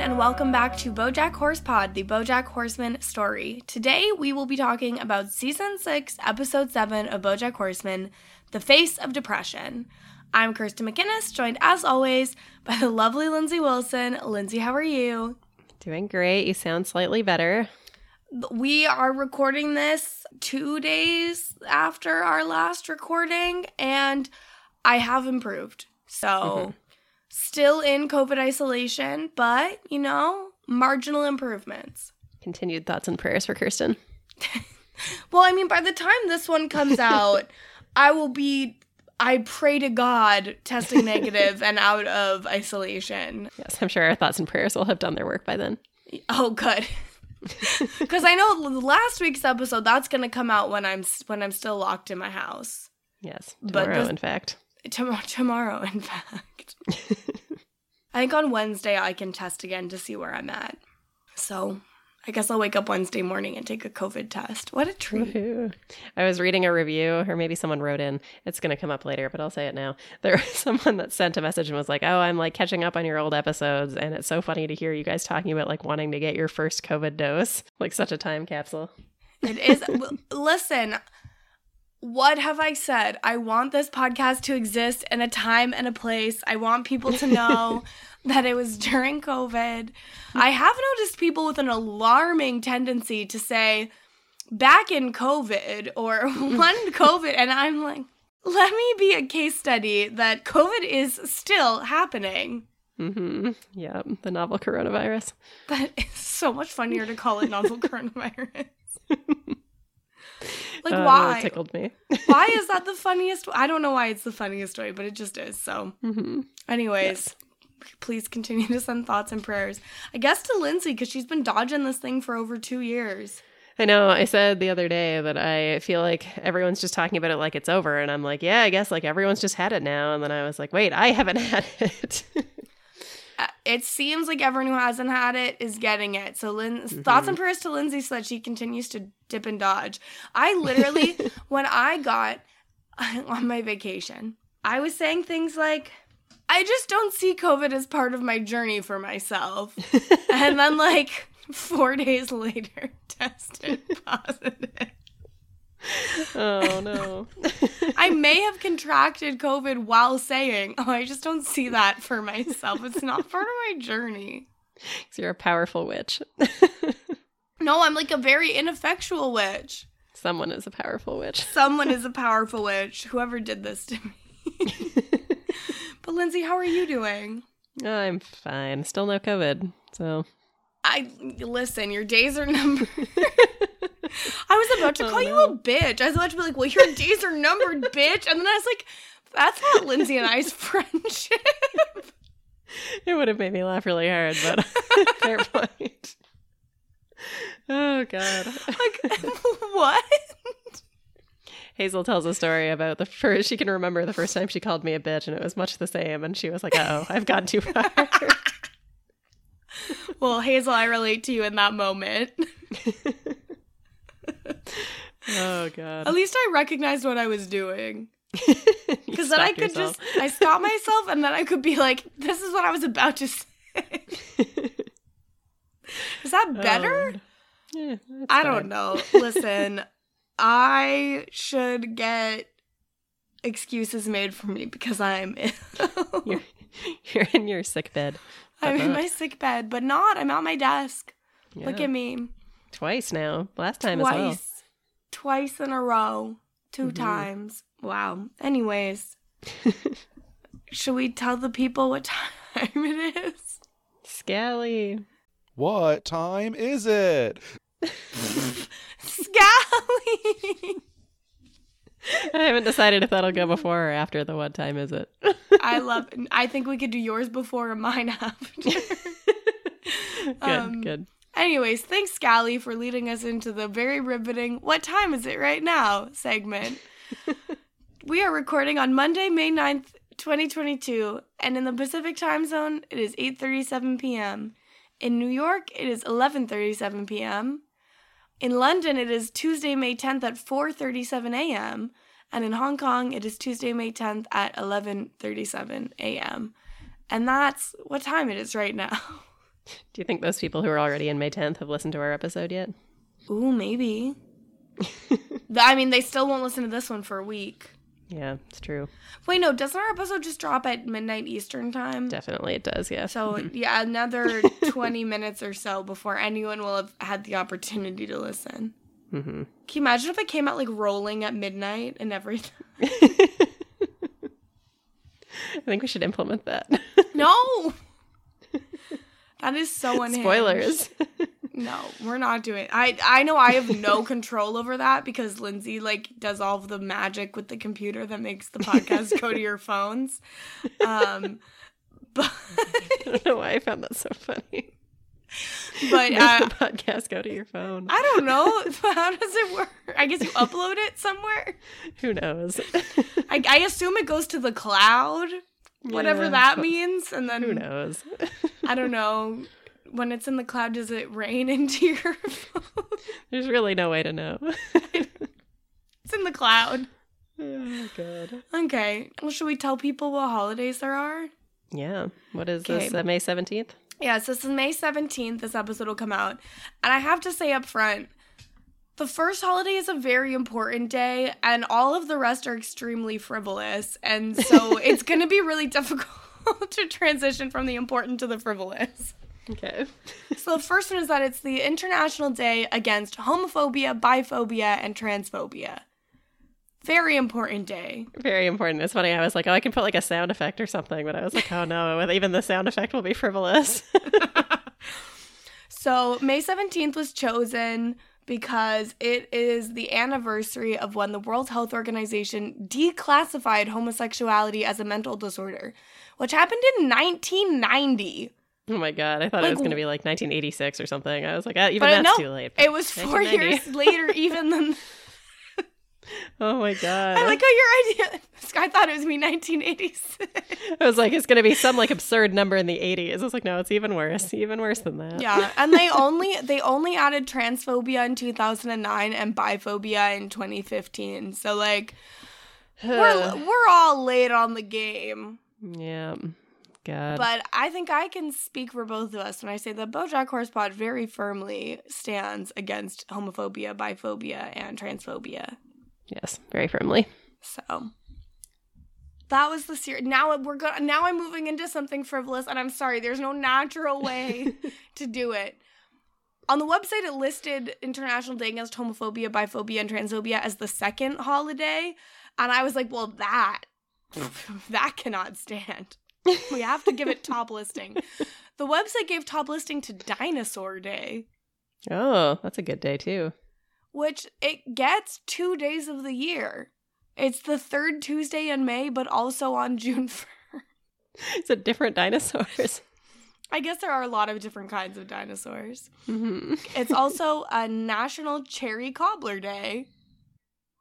and welcome back to Bojack Horse Pod, the Bojack Horseman story. Today we will be talking about season 6, episode 7 of Bojack Horseman, The Face of Depression. I'm Kirsten McInnes, joined as always by the lovely Lindsay Wilson. Lindsay, how are you? Doing great. You sound slightly better. We are recording this two days after our last recording, and I have improved. So, mm-hmm. Still in COVID isolation, but you know, marginal improvements. Continued thoughts and prayers for Kirsten. well, I mean, by the time this one comes out, I will be I pray to God testing negative and out of isolation. Yes, I'm sure our thoughts and prayers will have done their work by then. Oh, good. Because I know last week's episode that's gonna come out when I'm when I'm still locked in my house. Yes, tomorrow, but this, in fact. Tomorrow, tomorrow, in fact. I think on Wednesday I can test again to see where I'm at. So I guess I'll wake up Wednesday morning and take a COVID test. What a treat. Woo-hoo. I was reading a review, or maybe someone wrote in. It's going to come up later, but I'll say it now. There was someone that sent a message and was like, Oh, I'm like catching up on your old episodes. And it's so funny to hear you guys talking about like wanting to get your first COVID dose. Like such a time capsule. It is. listen, what have I said? I want this podcast to exist in a time and a place. I want people to know that it was during COVID. I have noticed people with an alarming tendency to say, back in COVID or one COVID. And I'm like, let me be a case study that COVID is still happening. Mm-hmm. Yeah, the novel coronavirus. That is so much funnier to call it novel coronavirus. Like uh, why? tickled me. why is that the funniest? I don't know why it's the funniest story, but it just is. So, mm-hmm. anyways, yes please continue to send thoughts and prayers. I guess to Lindsay because she's been dodging this thing for over two years. I know. I said the other day that I feel like everyone's just talking about it like it's over, and I'm like, yeah, I guess like everyone's just had it now. And then I was like, wait, I haven't had it. Uh, it seems like everyone who hasn't had it is getting it. So, Lynn, mm-hmm. thoughts and prayers to Lindsay so that she continues to dip and dodge. I literally, when I got on my vacation, I was saying things like, I just don't see COVID as part of my journey for myself. and then, like, four days later, tested positive. Oh no. I may have contracted COVID while saying, Oh, I just don't see that for myself. It's not part of my journey. Because you're a powerful witch. no, I'm like a very ineffectual witch. Someone is a powerful witch. Someone is a powerful witch. Whoever did this to me. But Lindsay, how are you doing? I'm fine. Still no COVID. So I listen, your days are numbered. I was about to oh, call you a bitch. I was about to be like, well, your days are numbered, bitch. And then I was like, that's not Lindsay and I's friendship. It would have made me laugh really hard, but fair point. Oh god. Like what? Hazel tells a story about the first, she can remember the first time she called me a bitch and it was much the same. And she was like, oh, I've gone too far. well, Hazel, I relate to you in that moment. Oh, God. At least I recognized what I was doing. Because then I could yourself. just, I stop myself and then I could be like, this is what I was about to say. is that better? Um, yeah, I don't know. Listen, I should get excuses made for me because I'm ill. you're, you're in your sick bed. I'm in my sick bed, but not. I'm at my desk. Yeah. Look at me. Twice now. Last time Twice. as well. Twice in a row. 2 mm-hmm. times. Wow. Anyways, should we tell the people what time it is? Scally. What time is it? Scally. I haven't decided if that'll go before or after the what time is it. I love I think we could do yours before and mine after. good, um, good. Anyways, thanks Scally for leading us into the very riveting what time is it right now segment. we are recording on Monday, May 9th, 2022, and in the Pacific time zone, it is 8:37 p.m. In New York, it is 11:37 p.m. In London, it is Tuesday, May 10th at 4:37 a.m., and in Hong Kong, it is Tuesday, May 10th at 11:37 a.m. And that's what time it is right now. Do you think those people who are already in May 10th have listened to our episode yet? Ooh, maybe. I mean, they still won't listen to this one for a week. Yeah, it's true. Wait, no, doesn't our episode just drop at midnight Eastern time? Definitely it does, yeah. So, yeah, another 20 minutes or so before anyone will have had the opportunity to listen. Mm-hmm. Can you imagine if it came out like rolling at midnight and everything? I think we should implement that. No! That is so unhinged. Spoilers. No, we're not doing. I I know I have no control over that because Lindsay like does all of the magic with the computer that makes the podcast go to your phones. Um, but I don't know why I found that so funny. but Make uh, the podcast go to your phone. I don't know how does it work. I guess you upload it somewhere. Who knows? I, I assume it goes to the cloud, whatever Yeah, that means, and then Who knows? I don't know. When it's in the cloud, does it rain into your phone? There's really no way to know. it's in the cloud. oh god. Okay. Well, should we tell people what holidays there are? Yeah. What is Okay. this? Uh, May 17th? Yeah, so this is May 17th. This episode will come out. And I have to say up front, the first holiday is a very important day, and all of the rest are extremely frivolous. And so it's going to be really difficult to transition from the important to the frivolous. Okay. So the first one is that it's the International Day Against Homophobia, Biphobia, and Transphobia. Very important day. Very important. It's funny. I was like, oh, I can put like a sound effect or something, but I was like, oh no, even the sound effect will be frivolous. So May 17th was chosen because it is the anniversary of when the World Health Organization declassified homosexuality as a mental disorder, which happened in 1990. oh my god, I thought it was going to be like 1986 or something. I was like, ah, even that's no, too late. It was four years later, even than. Oh my god. I like how your idea. I thought it was me 1986. I was like, it's going to be some like absurd number in the 80s. I was like, no, it's even worse. Even worse than that. yeah, and they only they only added transphobia in 2009 and biphobia in 2015. So like we're we're all late on the game. yeah. God. But I think I can speak for both of us when I say that BoJack Horsepod very firmly stands against homophobia, biphobia, and transphobia. Yes, very firmly. So that was the series. Now we're go- Now I'm moving into something frivolous, and I'm sorry. There's no natural way to do it. On the website, it listed International Day Against Homophobia, Biphobia, and Transphobia as the second holiday, and I was like, well, that that cannot stand. We have to give it top listing. The website gave top listing to Dinosaur Day, Oh, that's a good day too. Which it gets two days of the year. It's the third Tuesday in May, but also on June 1st. It's a different dinosaurs. I guess there are a lot of different kinds of dinosaurs. hmm It's also a National Cherry Cobbler Day.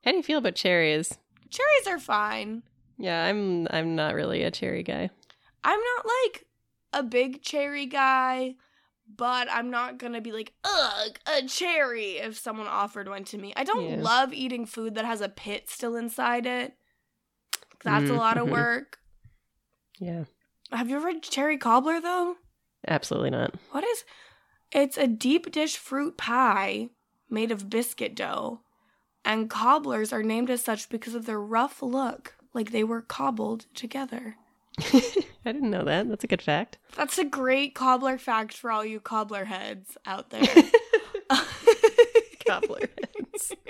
How do you feel about cherries? Cherries are fine. Yeah, I'm I'm not really a cherry guy. I'm not like a big cherry guy, but I'm not gonna be like, ugh, a cherry if someone offered one to me. I don't Yeah. love eating food that has a pit still inside it. That's a mm, lot of mm-hmm. work. Yeah, Have you ever had cherry cobbler though? absolutely not. What is it's a deep dish fruit pie made of biscuit dough. And cobblers are named as such because of their rough look, like they were cobbled together. I didn't know that. That's a good fact. That's a great cobbler fact for all you cobbler heads out there. Cobbler heads.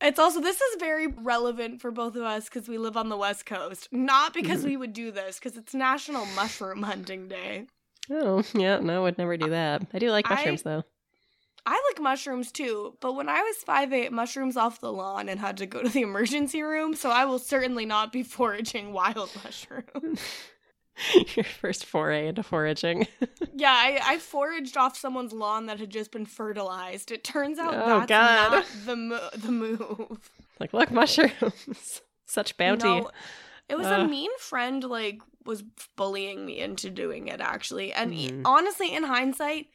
It's also this is very relevant for both of us because we live on the west coast. Not because mm-hmm. we would do this, because it's National Mushroom Hunting Day. Oh, yeah, no, I would never do that. I do like I- mushrooms though. I like mushrooms too, but when I was five eight, mushrooms off the lawn and had to go to the emergency room, so I will certainly not be foraging wild mushrooms. Your first foray into foraging. yeah, I, I foraged off someone's lawn that had just been fertilized. It turns out Oh, that's God. not the mo- the move. like, look, mushrooms. Such bounty. Know, it was a mean friend like was bullying me into doing it actually. And Mm. honestly, in hindsight,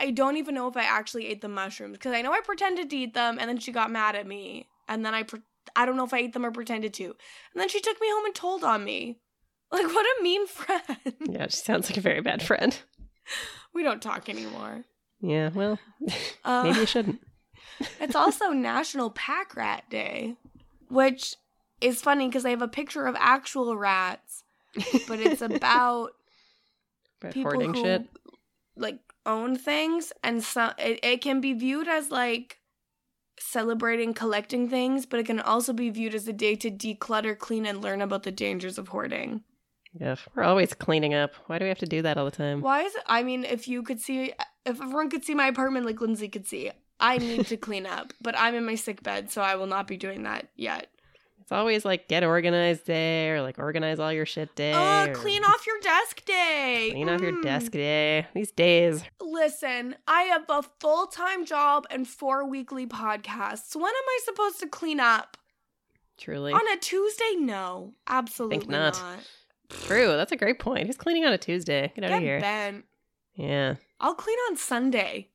I don't even know if I actually ate the mushrooms because I know I pretended to eat them and then she got mad at me. And then I pre- I don't know if I ate them or pretended to. And then she took me home and told on me. Like what a mean friend. yeah, she sounds like a very bad friend. we don't talk anymore. Yeah, well, Uh, maybe you shouldn't. It's also National Pack Rat Day, which is funny because I have a picture of actual rats, but it's about people hoarding who shit. like own things, and so it, it can be viewed as like celebrating collecting things, but it can also be viewed as a day to declutter, clean, and learn about the dangers of hoarding. Yeah, we're always cleaning up. Why do we have to do that all the time? Why is it? I mean, if you could see, if everyone could see my apartment like Lindsay could see, I need to clean up, but I'm in my sick bed, so I will not be doing that yet. It's always like get organized day or like organize all your shit day. Oh, clean off your desk day. Clean off your Mm. desk day. These days. Listen, I have a full time job and four weekly podcasts. When am I supposed to clean up? Truly. On a Tuesday? No, absolutely not. not. True. That's a great point. Who's cleaning on a Tuesday? Get out of here. bent. Yeah. I'll clean on Sunday.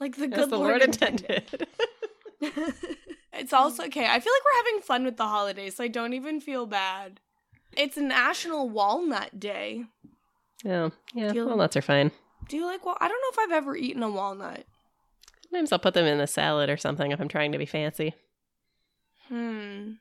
Like the As good the Lord, Lord intended. intended. it's also okay. I feel like we're having fun with the holidays, so I don't even feel bad. It's National Walnut Day. oh, yeah. Feel- Walnuts are fine. Do you like well? I don't know if I've ever eaten a walnut. Sometimes I'll put them in a salad or something if I'm trying to be fancy. Hmm.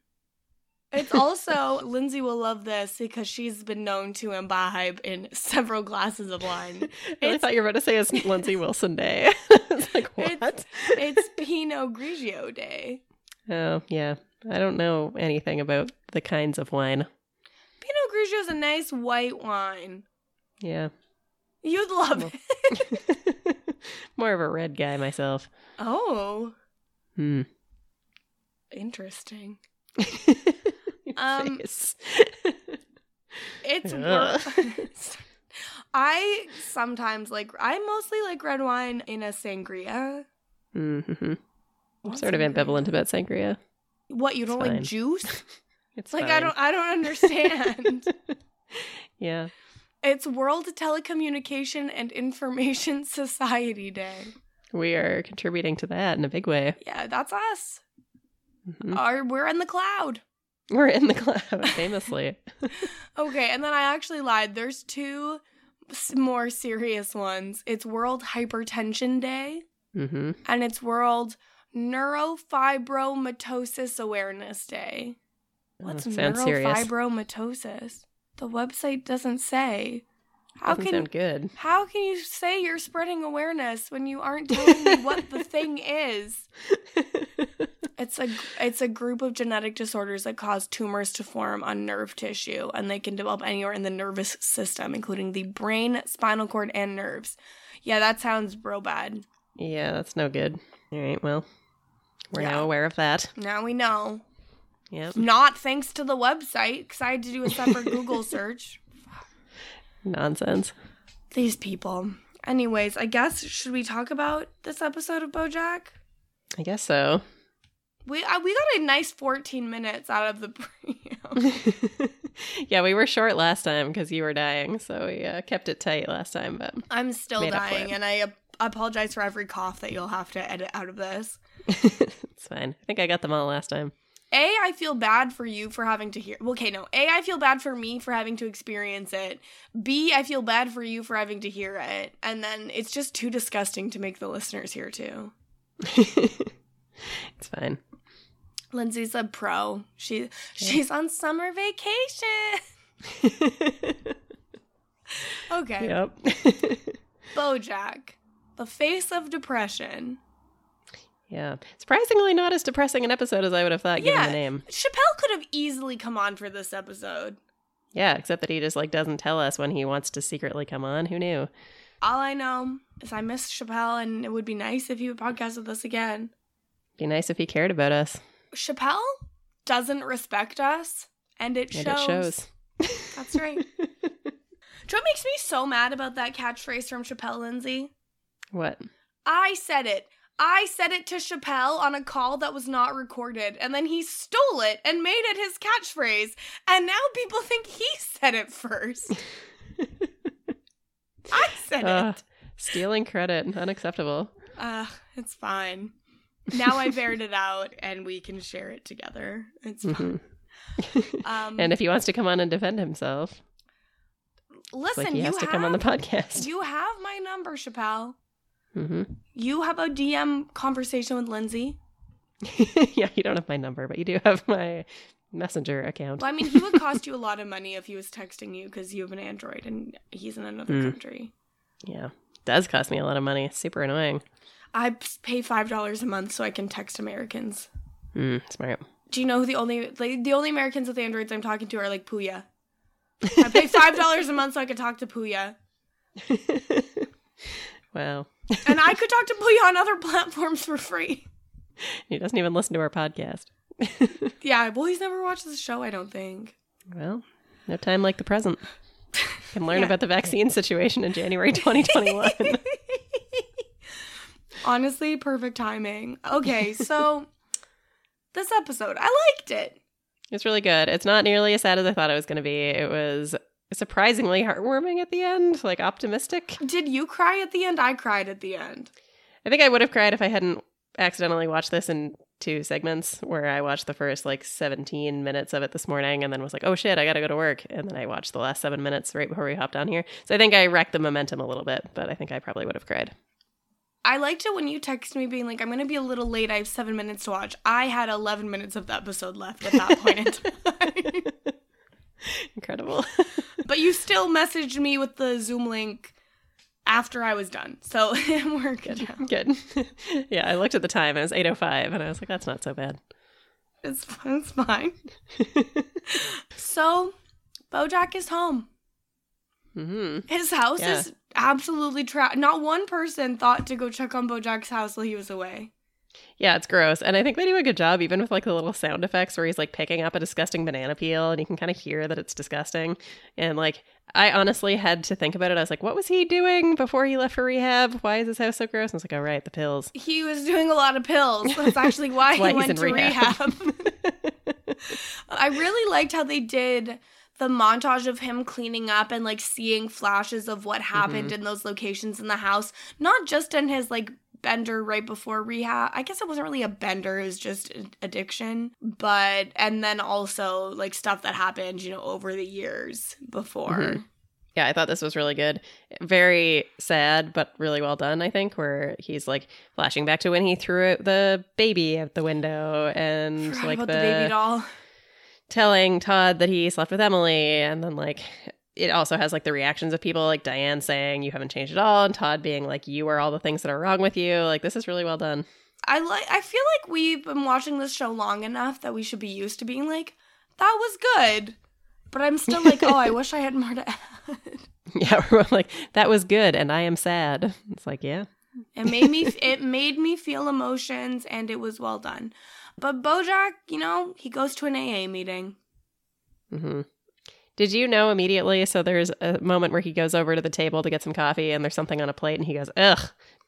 It's also Lindsay will love this because she's been known to imbibe in several glasses of wine. I thought you were about to say it's Lindsay Wilson Day. it's like, what? It's- It's Pinot Grigio Day. Oh, yeah. I don't know anything about the kinds of wine. Pinot Grigio is a nice white wine. Yeah. You'd love Well- it. More of a red guy myself. Oh, Hmm. interesting. Um. It's Ugh. wor- I sometimes like I mostly like red wine in a sangria. hmm Sort of sangria? ambivalent about sangria. What you don't It's like fine. juice? It's like I don't I don't understand. yeah. it's World Telecommunication and Information Society Day. We are contributing to that in a big way. Yeah, that's us. Mhm. Our, we're in the cloud. We're in the cloud, famously. Okay, and then I actually lied. There's two more serious ones. It's World Hypertension Day mm-hmm. and it's World Neurofibromatosis Awareness Day. Mm, What's Oh, sounds serious. neurofibromatosis? The website doesn't say. How Doesn't can sound good. how can you say you're spreading awareness when you aren't telling me what the thing is? It's a it's a group of genetic disorders that cause tumors to form on nerve tissue, and they can develop anywhere in the nervous system, including the brain, spinal cord, and nerves. Yeah, that sounds real bad. yeah, that's no good. All right, well, we're Yeah. now aware of that. Now we know. Yep. Not thanks to the website, because I had to do a separate Google search. Nonsense. These people. Anyways, I guess should we talk about this episode of BoJack? I guess so. We uh, we got a nice 14 minutes out of the pre. yeah, we were short last time because you were dying, so we uh, kept it tight last time. But I'm still Made up for dying, and I ap- apologize for every cough that you'll have to edit out of this. it's fine. I think I got them all last time. A, I feel bad for you for having to hear. Okay, no. A, I feel bad for me for having to experience it. B, I feel bad for you for having to hear it. And then it's just too disgusting to make the listeners hear too. it's fine. Lindsay's a pro. She she's on summer vacation. Okay. yep. BoJack, the face of depression. Yeah. Surprisingly, not as depressing an episode as I would have thought, given Yeah. the name. Chappelle could have easily come on for this episode. Yeah, except that he just like doesn't tell us when he wants to secretly come on. Who knew? All I know is I miss Chappelle, and it would be nice if he would podcast with us again. Be nice if he cared about us. Chappelle doesn't respect us, and it And shows. it shows. That's right. Do you know what makes me so mad about that catchphrase from Chappelle, Lindsay? what? I said it. I said it to Chappelle on a call that was not recorded, and then he stole it and made it his catchphrase, and now people think he said it first. I said Ugh. it. Stealing credit. Unacceptable. Uh, it's fine. Now I've aired it out, and we can share it together. It's fine. Mhm. Um, and if he wants to come on and defend himself, listen, like he you has have to come on the podcast. you have my number, Chappelle. Hmm You have a DM conversation with Lindsay. yeah, you don't have my number, but you do have my messenger account. Well, I mean, he would cost you a lot of money if he was texting you because you have an Android and he's in another Hmm. country. Yeah, does cost me a lot of money. It's super annoying. I pay five dollars a month so I can text Americans. Mm, smart. Do you know who the only like, the only Americans with Androids I'm talking to are like Puya? I pay five dollars a month so I can talk to Puya, wow. and I could talk to Puya on other platforms for free. He doesn't even listen to our podcast. Yeah, well, he's never watched the show. I don't think. Well, no time like the present. Can learn Yeah. about the vaccine situation in January 2021. Honestly, perfect timing. Okay, so this episode, I liked it. it's really good. It's not nearly as sad as I thought it was going to be. It was surprisingly heartwarming at the end, like optimistic. Did you cry at the end? I cried at the end. I think I would have cried if I hadn't accidentally watched this in two segments where I watched the first like 17 minutes of it this morning and then was like, oh shit, I got to go to work. And then I watched the last seven minutes right before we hopped on here. So I think I wrecked the momentum a little bit, but I think I probably would have cried. I liked it when you texted me being like, I'm to be a little late. I have seven minutes to watch. I had 11 minutes of the episode left at that point in time. Incredible. but you still messaged me with the Zoom link after I was done. So we're good now. Good. yeah, I looked at the time. It was 8.05 and I was like, that's not so bad. It's, it's fine. so Bojack is home. hmm His house Yeah. is absolutely trash. Not one person thought to go check on Bojack's house while he was away. Yeah, it's gross. And I think they do a good job, even with like the little sound effects where he's like picking up a disgusting banana peel and you can kind of hear that it's disgusting. And like, I honestly had to think about it. I was like, what was he doing before he left for rehab? Why is his house so gross? And I was like, oh, right, the pills. He was doing a lot of pills. That's actually why, That's why he went to rehab. rehab. I really liked how they did the montage of him cleaning up and like seeing flashes of what happened Mm-hmm. in those locations in the house, not just in his like bender right before rehab. I guess it wasn't really a bender, it was just ad- addiction, but and then also like stuff that happened, you know, over the years before. Mhm. Yeah, I thought this was really good. Very sad, but really well done, I think, where he's like flashing back to when he threw out the baby out the window and Forgot like about the, baby doll. telling Todd that he slept with Emily, and then like it also has like the reactions of people like Diane saying you haven't changed at all, and Todd being like you are all the things that are wrong with you. Like this is really well done. I like I feel like we've been watching this show long enough that we should be used to being like, that was good. But I'm still like, oh, I wish I had more to add. Yeah, we're like that was good, and I am sad. It's like yeah, It made me it made me feel emotions and it was well done. But Bojack, you know, he goes to an AA meeting. hmm Did you know immediately? So there's a moment where he goes over to the table to get some coffee, and there's something on a plate, and he goes, "Ugh."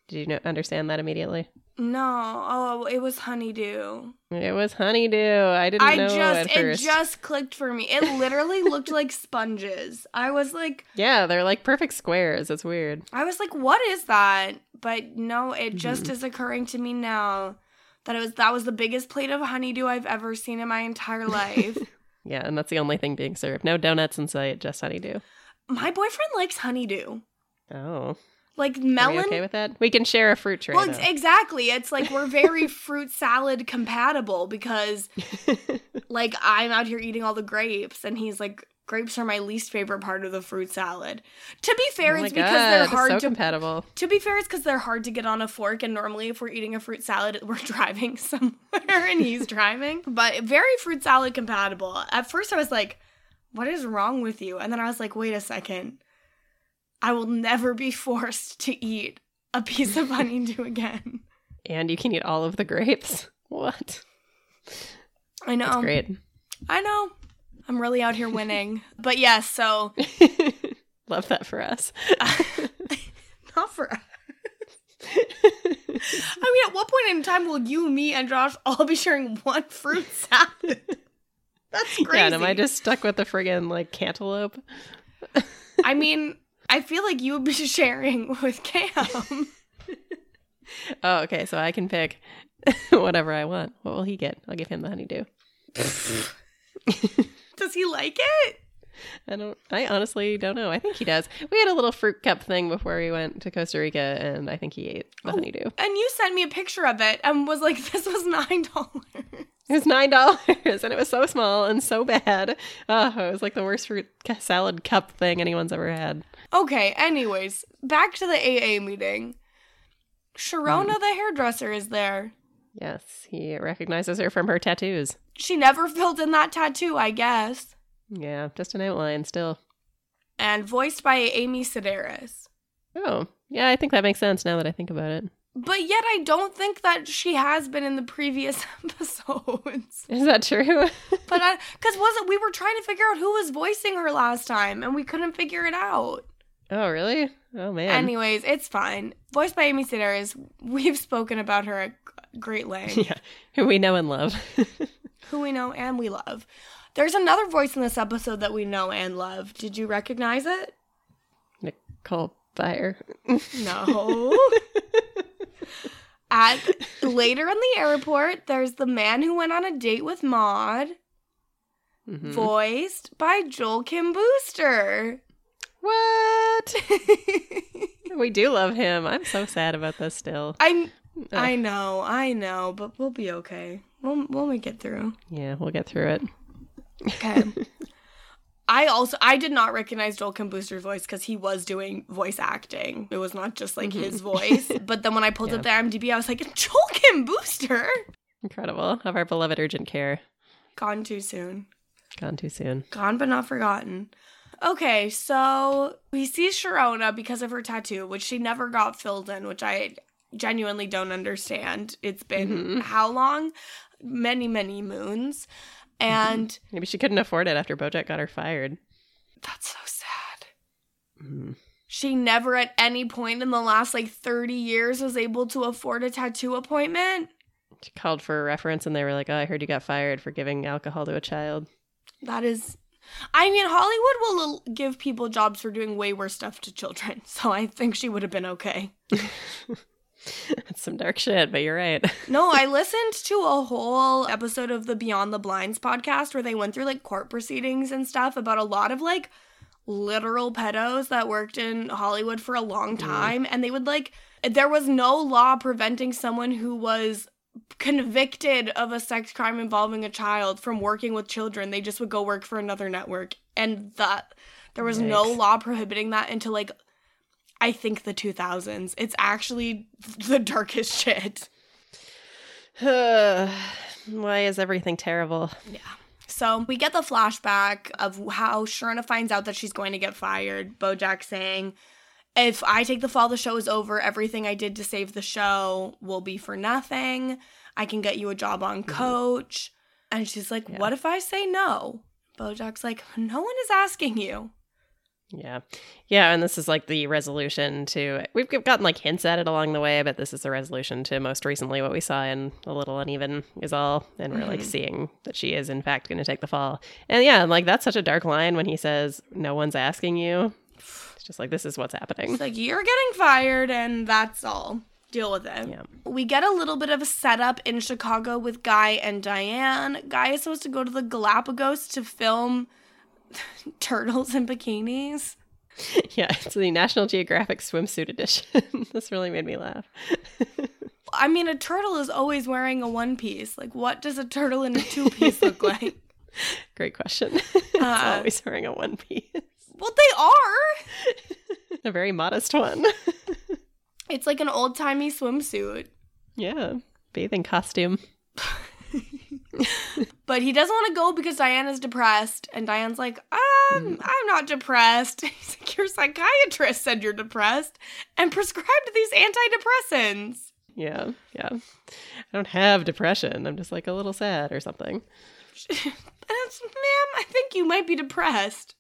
Did you know, understand that immediately? No, oh, it was honeydew. It was honeydew. I didn't I know just it first. just clicked for me. It literally looked like sponges. I was like Yeah, they're like perfect squares. It's weird. I was like, what is that? But no, it Mm-hmm. just is occurring to me now that it was that was the biggest plate of honeydew I've ever seen in my entire life. Yeah, and that's the only thing being served. No donuts in sight, just honeydew. my boyfriend likes honeydew. Oh, Like melon. okay with that? We can share a fruit tray. well, exactly. It's like we're very fruit salad compatible because like I'm out here eating all the grapes and he's like grapes are my least favorite part of the fruit salad. To be fair, oh it's because God, they're hard so to compatible. To be fair, it's because they're hard to get on a fork, and normally, if we're eating a fruit salad, we're driving somewhere and he's driving. But very fruit salad compatible. At first, I was like, what is wrong with you? And then I was like, wait a second. I will never be forced to eat a piece of honeydew again. And you can eat all of the grapes. What? I know. That's great. I know. I'm really out here winning. but yes, so Love that for us. not for us. I mean, at what point in time will you, me, and Josh all be sharing one fruit salad? That's crazy. Yeah, and am I just stuck with the friggin' like cantaloupe? I mean, I feel like you would be sharing with Cam. Oh, okay. So I can pick whatever I want. What will he get? I'll give him the honeydew. Does he like it? I don't. I honestly don't know. I think he does. We had a little fruit cup thing before we went to Costa Rica, and I think he ate the Oh. honeydew. And you sent me a picture of it and was like, this was $9. It was nine dollars, and it was so small and so bad. Oh, it was like the worst fruit salad cup thing anyone's ever had. Okay, anyways, back to the AA meeting. Sharona, hmm. the hairdresser, is there. Yes, he recognizes her from her tattoos. She never filled in that tattoo, I guess. Yeah, just an outline still. And voiced by Amy Sedaris. Oh, yeah, I think that makes sense now that I think about it. But yet, I don't think that she has been in the previous episodes. Is that true? But because wasn't we were trying to figure out who was voicing her last time, and we couldn't figure it out. oh, really? Oh man. Anyways, it's fine. Voiced by Amy Sedaris. We've spoken about her at great length. yeah, who we know and love. Who we know and we love. There's another voice in this episode that we know and love. Did you recognize it? Nicole Byer. No. At later in the airport, there's the man who went on a date with Maud, Mhm. voiced by Joel Kim Booster. What? we do love him. I'm so sad about this still. I I know, I know, but we'll be okay. We'll we'll make it through. Yeah, we'll get through it. Okay. I also I did not recognize Joel Kim Booster's voice because he was doing voice acting. It was not just like his mm-hmm. voice. But then when I pulled up the IMDb, I was like, Joel Kim Booster. Incredible. Of our beloved urgent care. Gone too soon. Gone too soon. Gone but not forgotten. Okay, so we see Sharona because of her tattoo, which she never got filled in, which I genuinely don't understand. It's been Mhm. how long? Many, many moons. And Maybe she couldn't afford it after Bojack got her fired. that's so sad. Mm. She never at any point in the last like 30 years was able to afford a tattoo appointment. She called for a reference and they were like, oh, I heard you got fired for giving alcohol to a child. That is. I mean, Hollywood will give people jobs for doing way worse stuff to children, so I think she would have been okay. That's some dark shit, but you're right. No, I listened to a whole episode of the Beyond the Blinds podcast where they went through like court proceedings and stuff about a lot of like literal pedos that worked in Hollywood for a long mm. time. And they would like, there was no law preventing someone who was convicted of a sex crime involving a child from working with children. They just would go work for another network. And that, there was no law prohibiting that until like, I think the 2000s. It's actually the darkest shit. Why is everything terrible? Yeah. So we get the flashback of how Sharona finds out that she's going to get fired. Bojack saying, If I take the fall, the show is over. Everything I did to save the show will be for nothing. I can get you a job on mm-hmm. coach. And she's like, Yeah. What if I say no? Bojack's like, No one is asking you. Yeah. Yeah. And this is like the resolution to, we've gotten like hints at it along the way, but this is the resolution to most recently what we saw in A Little Uneven is All. And we're like Mhm. seeing that she is, in fact, going to take the fall. And yeah, like that's such a dark line when he says, No one's asking you. It's just like, this is what's happening. It's like, You're getting fired, and that's all. Deal with it. Yeah. We get a little bit of a setup in Chicago with Guy and Diane. Guy is supposed to go to the Galapagos to film turtles in bikinis. Yeah. It's the National Geographic swimsuit edition. this really made me laugh. I mean, a turtle is always wearing a one piece. Like, what does a turtle in a two piece look like? Great question. it's Uh, always wearing a one piece, Well, they are. a very modest one. It's like an old timey swimsuit. yeah. Bathing costume. But he doesn't want to go because Diane is depressed. And Diane's like, um, Mm. I'm not depressed. He's like, Your psychiatrist said you're depressed and prescribed these antidepressants. Yeah, yeah. I don't have depression. I'm just like a little sad or something. And it's, ma'am, I think you might be depressed.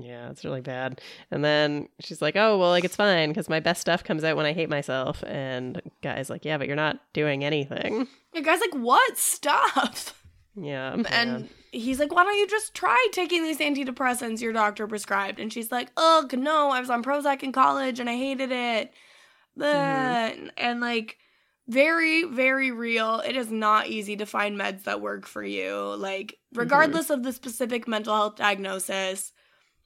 Yeah, it's really bad. And then she's like, "Oh, well, like it's fine because my best stuff comes out when I hate myself." And guy's like, "Yeah, but you're not doing anything." The guy's like, What stuff? Yeah, And he's like, Why don't you just try taking these antidepressants your doctor prescribed? And she's like, Ugh, no, I was on Prozac in college and I hated it. Mm-hmm. Bleh. And like, very, very real. It is not easy to find meds that work for you. Like, mm-hmm. regardless of the specific mental health diagnosis,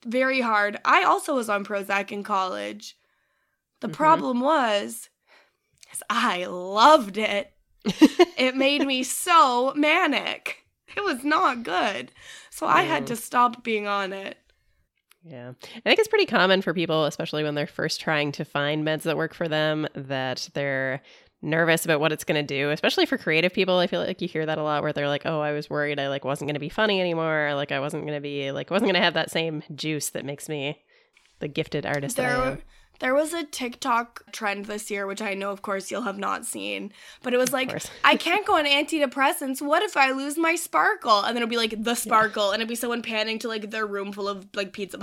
very hard. I also was on Prozac in college. The Mhm. problem was, is I loved it. it made me so manic. It was not good. So I had to stop being on it. Yeah. I think it's pretty common for people, especially when they're first trying to find meds that work for them, that they're nervous about what it's going to do, especially for creative people. I feel like you hear that a lot where they're like, "Oh, I was worried I like wasn't going to be funny anymore, like I wasn't going to be like wasn't going to have that same juice that makes me the gifted artist that I There, am." there was a TikTok trend this year, which I know, of course, you'll have not seen, but it was like. I can't go on antidepressants. What if I lose my sparkle? And then it'll be like the sparkle, and it'd be someone panning to like their room full of like pizza.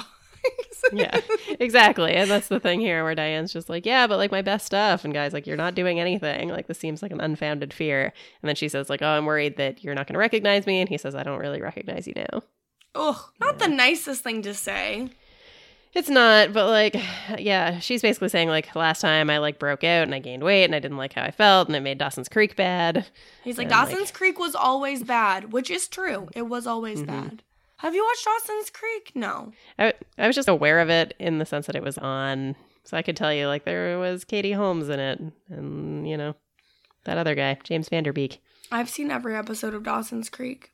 yeah, exactly. And that's the thing here where Diane's just like, yeah, but like my best stuff. And Guy's, like, you're not doing anything. Like, this seems like an unfounded fear. And then she says, like, oh, I'm worried that you're not going to recognize me. And he says, I don't really recognize you now. Ugh, not the nicest thing to say. It's not, but like, yeah, she's basically saying, like, last time I like broke out and I gained weight and I didn't like how I felt and it made Dawson's Creek bad. He's like, And, like- Dawson's Creek was always bad, which is true. It was always Mhm. bad. Have you watched Dawson's Creek? No. I, I was just aware of it in the sense that it was on. So I could tell you, like, there was Katie Holmes in it and, you know, that other guy, James Van Der Beek. I've seen every episode of Dawson's Creek.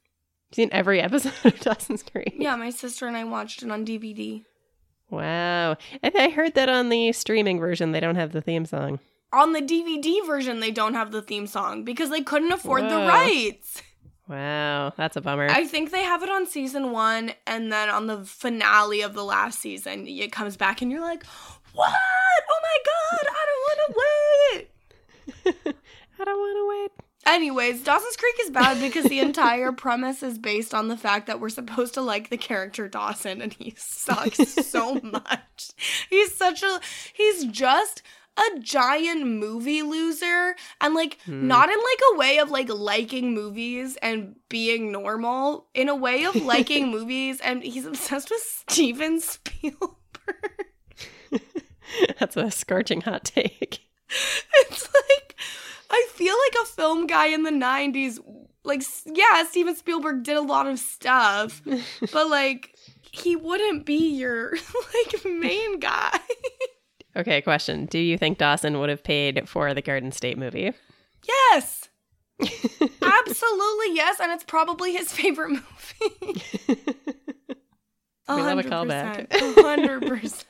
seen every episode of Dawson's Creek. Yeah, my sister and I watched it on DVD. Wow. I, I heard that on the streaming version, they don't have the theme song. On the DVD version, they don't have the theme song because they couldn't afford the rights. Wow. That's a bummer. I think they have it on season one, and then on the finale of the last season, it comes back, and you're like, "What? Oh my god! I don't want to wait." I don't want to wait. Anyways, Dawson's Creek is bad because the entire premise is based on the fact that we're supposed to like the character Dawson, and he sucks so much. He's such a he's just a giant movie loser and like Hmm. not in like a way of like liking movies and being normal in a way of liking movies and he's obsessed with Steven Spielberg That's a scorching hot take. it's like I feel like a film guy in the 90s like yeah Steven Spielberg did a lot of stuff but like he wouldn't be your like main guy Okay, question. Do you think Dawson would have paid for the Garden State movie? yes absolutely yes and it's probably his favorite movie We love a callback. 100%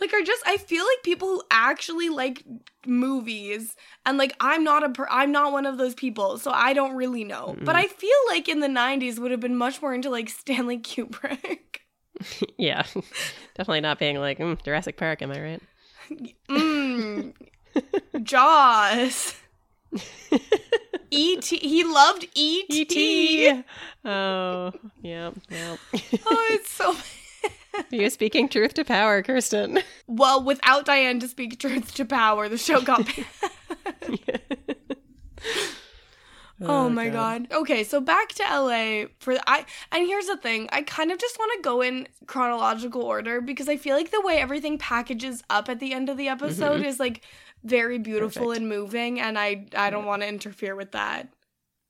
like I just I feel like people who actually like movies and like I'm not a per- I'm not one of those people so I don't really know but Mm-mm. I feel like in the 90s would have been much more into like Stanley Kubrick yeah. Definitely not being like, mm, Jurassic Park, am I right? mm. Jaws E.T. He loved E E.T. E Oh, yeah, yeah. Oh, it's so You're speaking truth to power, Kirsten. well. Without Diane to speak truth to power, the show got banned. Oh, my god. Okay, so back to LA for the, I and here's the thing. I kind of just want to go in chronological order because I feel like the way everything packages up at the end of the episode mm-hmm. is like very beautiful Perfect. and moving and I I don't want to interfere with that.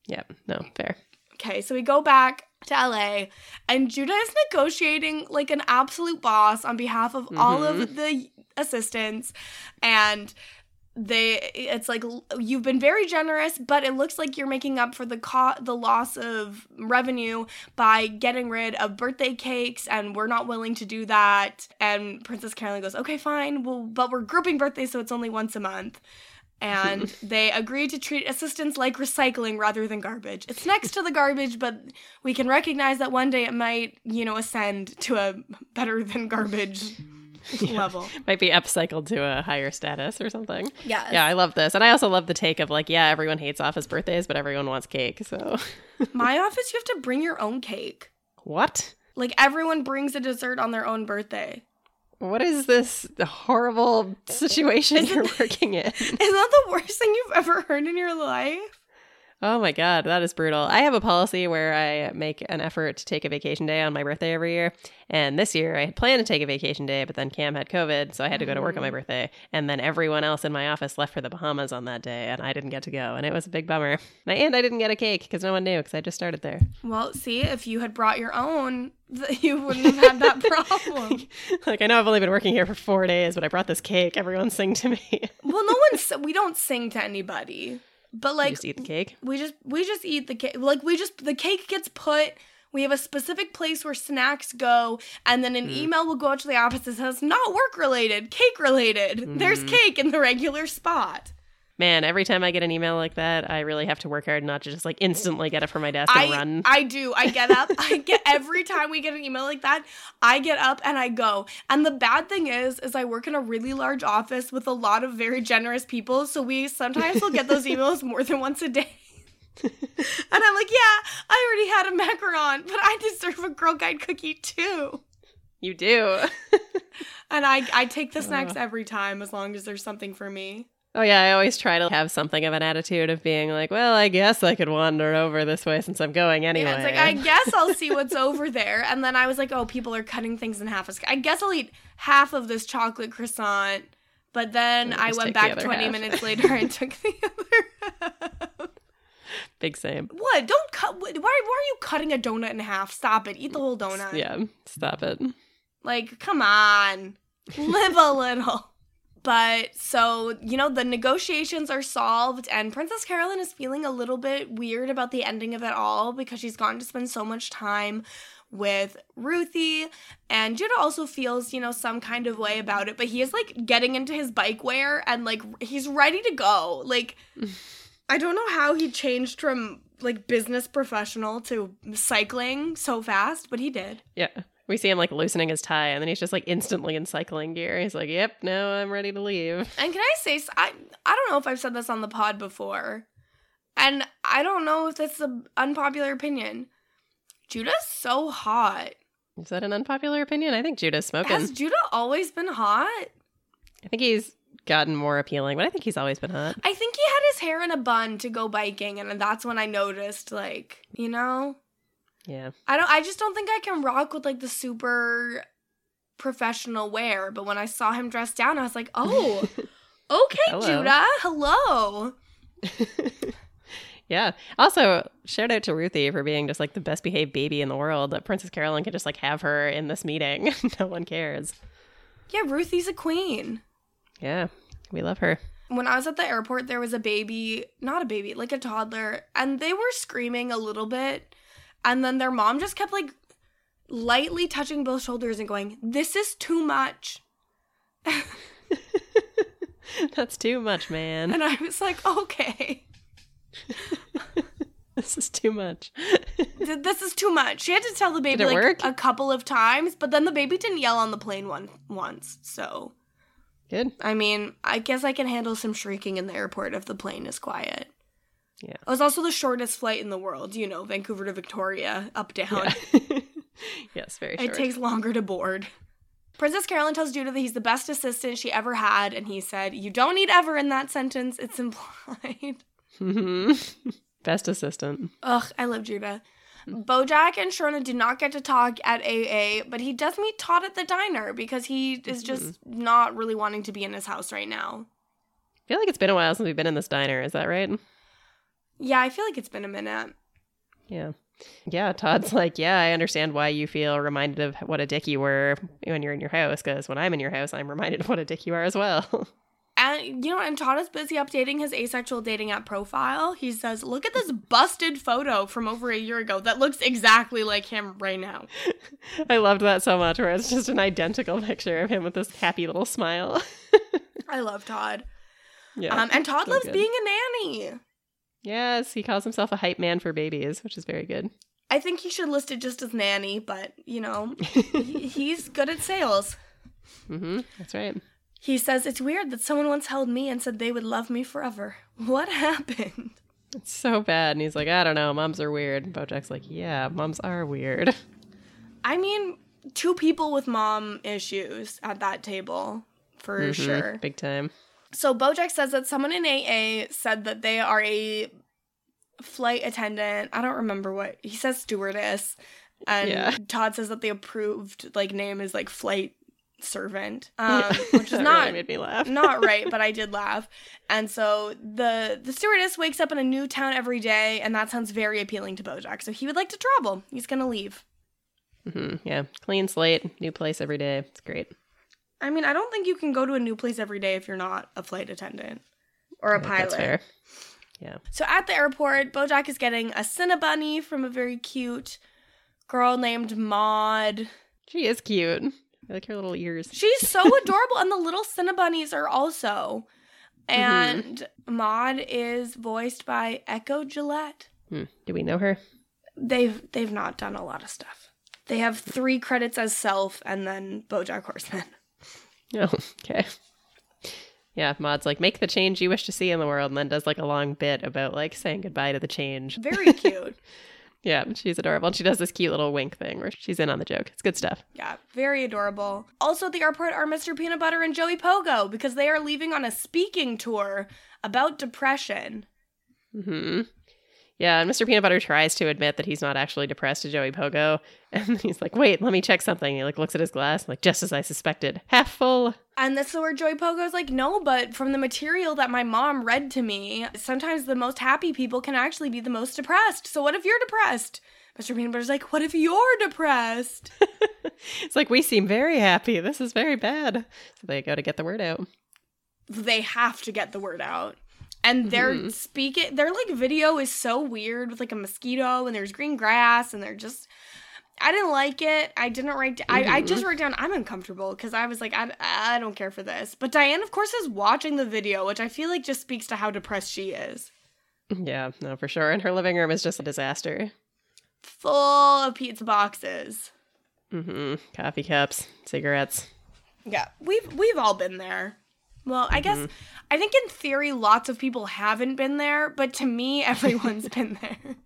Yeah, no, fair. Okay, so we go back to LA and Judah is negotiating like an absolute boss on behalf of all of mm-hmm. the assistants and they it's like you've been very generous but it looks like you're making up for the co- the loss of revenue by getting rid of birthday cakes and we're not willing to do that. And princess carolyn goes okay fine. Well but we're grouping birthdays so it's only once a month. And they agree to treat assistants like recycling rather than garbage. It's next to the garbage, but we can recognize that one day it might, you know, ascend to a better than garbage level. Might be upcycled to a higher status or something. Yeah. Yeah, I love this. And I also love the take of like, yeah, everyone hates office birthdays, but everyone wants cake. So, My office, you have to bring your own cake. what? Like everyone brings a dessert on their own birthday. What is this horrible situation you're working in? Is that the worst thing you've ever heard in your life? Oh my god, that is brutal. I have a policy where I make an effort to take a vacation day on my birthday every year. And this year I had planned to take a vacation day, but then Cam had COVID, so I had to go to work on my mm. birthday. And then everyone else in my office left for the Bahamas on that day, and I didn't get to go, and it was a big bummer. And I didn't get a cake because no one knew because I just started there. Well, see, if you had brought your own, you wouldn't have had that problem. like I know I've only been working here for four days, but I brought this cake. Everyone sing to me. well, no one's we don't sing to anybody. But like just eat the cake. we just we just eat the cake. Like we just the cake gets put. We have a specific place where snacks go, and then an hmm. email will go out to the office that says not work related, cake related. There's mm-hmm. cake in the regular spot. Man, every time I get an email like that, I really have to work hard not to just like instantly get up from my desk and I run. I do. I get up. I get every time we get an email like that, I get up and I go. And the bad thing is is I work in a really large office with a lot of very generous people, so we sometimes will get those emails more than once a day. and I'm like, yeah, I already had a macaron, but I deserve a Girl Guide cookie too. you do. And I I take the snacks every time as long as there's something for me. Oh yeah, I always try to have something of an attitude of being like, well, I guess I could wander over this way since I'm going anyway. Yeah, it's like I guess I'll see what's over there, and then I was like, oh, people are cutting things in half. I guess I'll eat half of this chocolate croissant. But then I went back 20 half. minutes later and took the other half. Big same. What? Don't cut. Why, why are you cutting a donut in half? Stop it. Eat the whole donut. Yeah, stop it. Like, come on. Live a little. But so, you know, the negotiations are solved, and Princess Carolyn is feeling a little bit weird about the ending of it all because she's gotten to spend so much time with Ruthie. And Judah also feels, you know, some kind of way about it, but he is like getting into his bike wear and like he's ready to go. Like, I don't know how he changed from like business professional to cycling so fast, but he did. Yeah. We see him like loosening his tie and then he's just like instantly in cycling gear. He's like, yep, no, I'm ready to leave. And can I say, I I don't know if I've said this on the pod before, and I don't know if that's an unpopular opinion. Judah's so hot. Is that an unpopular opinion? I think Judah's smoking. Has Judah always been hot? I think he's gotten more appealing, but I think he's always been hot. I think he had his hair in a bun to go biking, and that's when I noticed, like, you know, Yeah. I don't. I just don't think I can rock with like the super professional wear. But when I saw him dressed down, I was like, oh, okay, Hello. Judah, hello. Yeah. Also, shout out to Ruthie for being just like the best behaved baby in the world. That Princess Carolyn could just like have her in this meeting. no one cares. Yeah, Ruthie's a queen. Yeah. We love her. when I was at the airport, there was a baby, not a baby, like a toddler, and they were screaming a little bit. And then their mom just kept like lightly touching both shoulders and going, This is too much. That's too much, man. And I was like, Okay, this is too much. this is too much. She had to tell the baby like work? a couple of times, but then the baby didn't yell on the plane one once. So, Good. I mean, I guess I can handle some shrieking in the airport if the plane is quiet. Yeah. It was also the shortest flight in the world, you know, Vancouver to Victoria, up down. Yeah. yes, very It takes longer to board. Princess Carolyn tells Judah that he's the best assistant she ever had, and he said, You don't need ever in that sentence, it's implied. Mhm. Best assistant. Ugh, I love Judah. Bojack and Sharona do not get to talk at AA, but he does meet Todd at the diner because he is just not really wanting to be in his house right now. I feel like it's been a while since we've been in this diner. Is that right? Yeah, I feel like it's been a minute. Yeah. Yeah, Todd's like, yeah, I understand why you feel reminded of what a dick you were when you're in your house, because when I'm in your house, I'm reminded of what a dick you are as well. And you know, and Todd is busy updating his asexual dating app profile. He says, "Look at this busted photo from over a year ago that looks exactly like him right now." I loved that so much, where it's just an identical picture of him with this happy little smile. I love Todd. yeah. Um, and Todd so loves good. being a nanny. Yes, he calls himself a hype man for babies, which is very good. I think he should list it just as nanny, but you know, he- he's good at sales. hmm That's right. He says it's weird that someone once held me and said they would love me forever. What happened? It's so bad. And he's like, I don't know, moms are weird. Bojack's like, yeah, moms are weird. I mean, two people with mom issues at that table for Mhm, sure. Big time. So Bojack says that someone in AA said that they are a flight attendant. I don't remember what he says stewardess. And Yeah. Todd says that the approved like name is like flight servant. Um which is not really made me laugh. not right, but I did laugh. And so the the stewardess wakes up in a new town every day, and that sounds very appealing to Bojack. So he would like to travel. He's gonna leave. hmm Yeah, clean slate, new place every day. It's great. I mean, I don't think you can go to a new place every day if you're not a flight attendant or a pilot. That's fair. Yeah. So at the airport, Bojack is getting a Cinnabunny from a very cute girl named Maud. She is cute. I like her little ears. She's so adorable, and the little Cinnabunnies are also. Mm-hmm. And Maud is voiced by Echo Gillette. Hmm. Do we know her? They've they've not done a lot of stuff. They have three credits as self, and then BoJack Horseman. Oh, okay. Yeah, Maud's like, make the change you wish to see in the world, and then does like a long bit about like saying goodbye to the change. Very cute. Yeah, she's adorable. And she does this cute little wink thing where she's in on the joke. It's good stuff. Yeah, very adorable. Also at the airport are Mr. Peanut Butter and Joey Pogo because they are leaving on a speaking tour about depression. hmm Yeah, and Mr. Peanut Butter tries to admit that he's not actually depressed to Joey Pogo, and he's like, "Wait, let me check something." He like looks at his glass, like just as I suspected, half full. And this is where Joey Pogo's like, no, but from the material that my mom read to me, sometimes the most happy people can actually be the most depressed. So what if you're depressed? Mr. Peanut Butter's like, what if you're depressed? It's like we seem very happy. This is very bad. So they go to get the word out. they have to get the word out. And their Mhm. speaking, their like video is so weird with like a mosquito and there's green grass and they're just. I didn't like it. I didn't write. I, I just wrote down I'm uncomfortable because I was like I, I don't care for this. But Diane, of course, is watching the video, which I feel like just speaks to how depressed she is. Yeah, no, for sure. And her living room is just a disaster. Full of pizza boxes. mm-hmm. Coffee cups, cigarettes. Yeah, we've we've all been there. Well, I guess I think in theory lots of people haven't been there, but to me everyone's been there.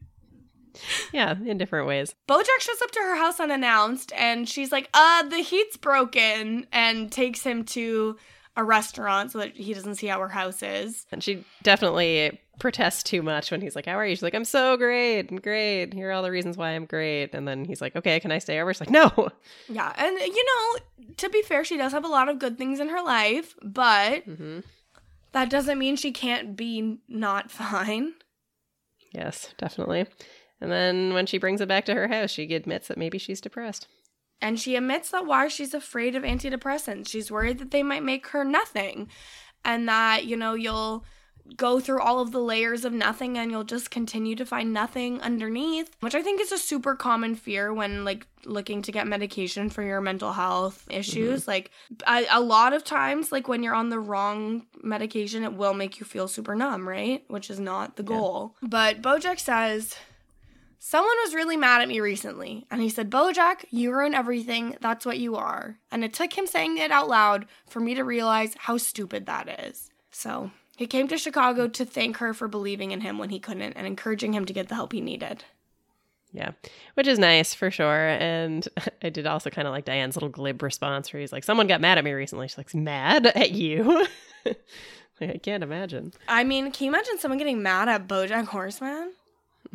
Yeah, in different ways. Bojack shows up to her house unannounced and she's like, uh, the heat's broken and takes him to a restaurant so that he doesn't see how her house is. And she definitely protests too much when he's like, How are you? She's like, I'm so great. I'm great. Here are all the reasons why I'm great. And then he's like, Okay, can I stay over? She's like, No. Yeah, and you know, to be fair, she does have a lot of good things in her life, but hmm that doesn't mean she can't be not fine. Yes, definitely. And then when she brings it back to her house, she admits that maybe she's depressed. And she admits that why she's afraid of antidepressants. She's worried that they might make her nothing. And that, you know, you'll go through all of the layers of nothing and you'll just continue to find nothing underneath, which I think is a super common fear when like looking to get medication for your mental health issues. Mm-hmm. Like a, a lot of times like when you're on the wrong medication it will make you feel super numb, right? Which is not the goal. But Bojack says Someone was really mad at me recently, and he said, Bojack, you ruin everything. That's what you are. And it took him saying it out loud for me to realize how stupid that is. So he came to Chicago to thank her for believing in him when he couldn't and encouraging him to get the help he needed. Yeah, which is nice for sure. And I did also kind of like Diane's little glib response where he's like, Someone got mad at me recently. She's like, Mad at you? I can't imagine. I mean, can you imagine someone getting mad at Bojack Horseman?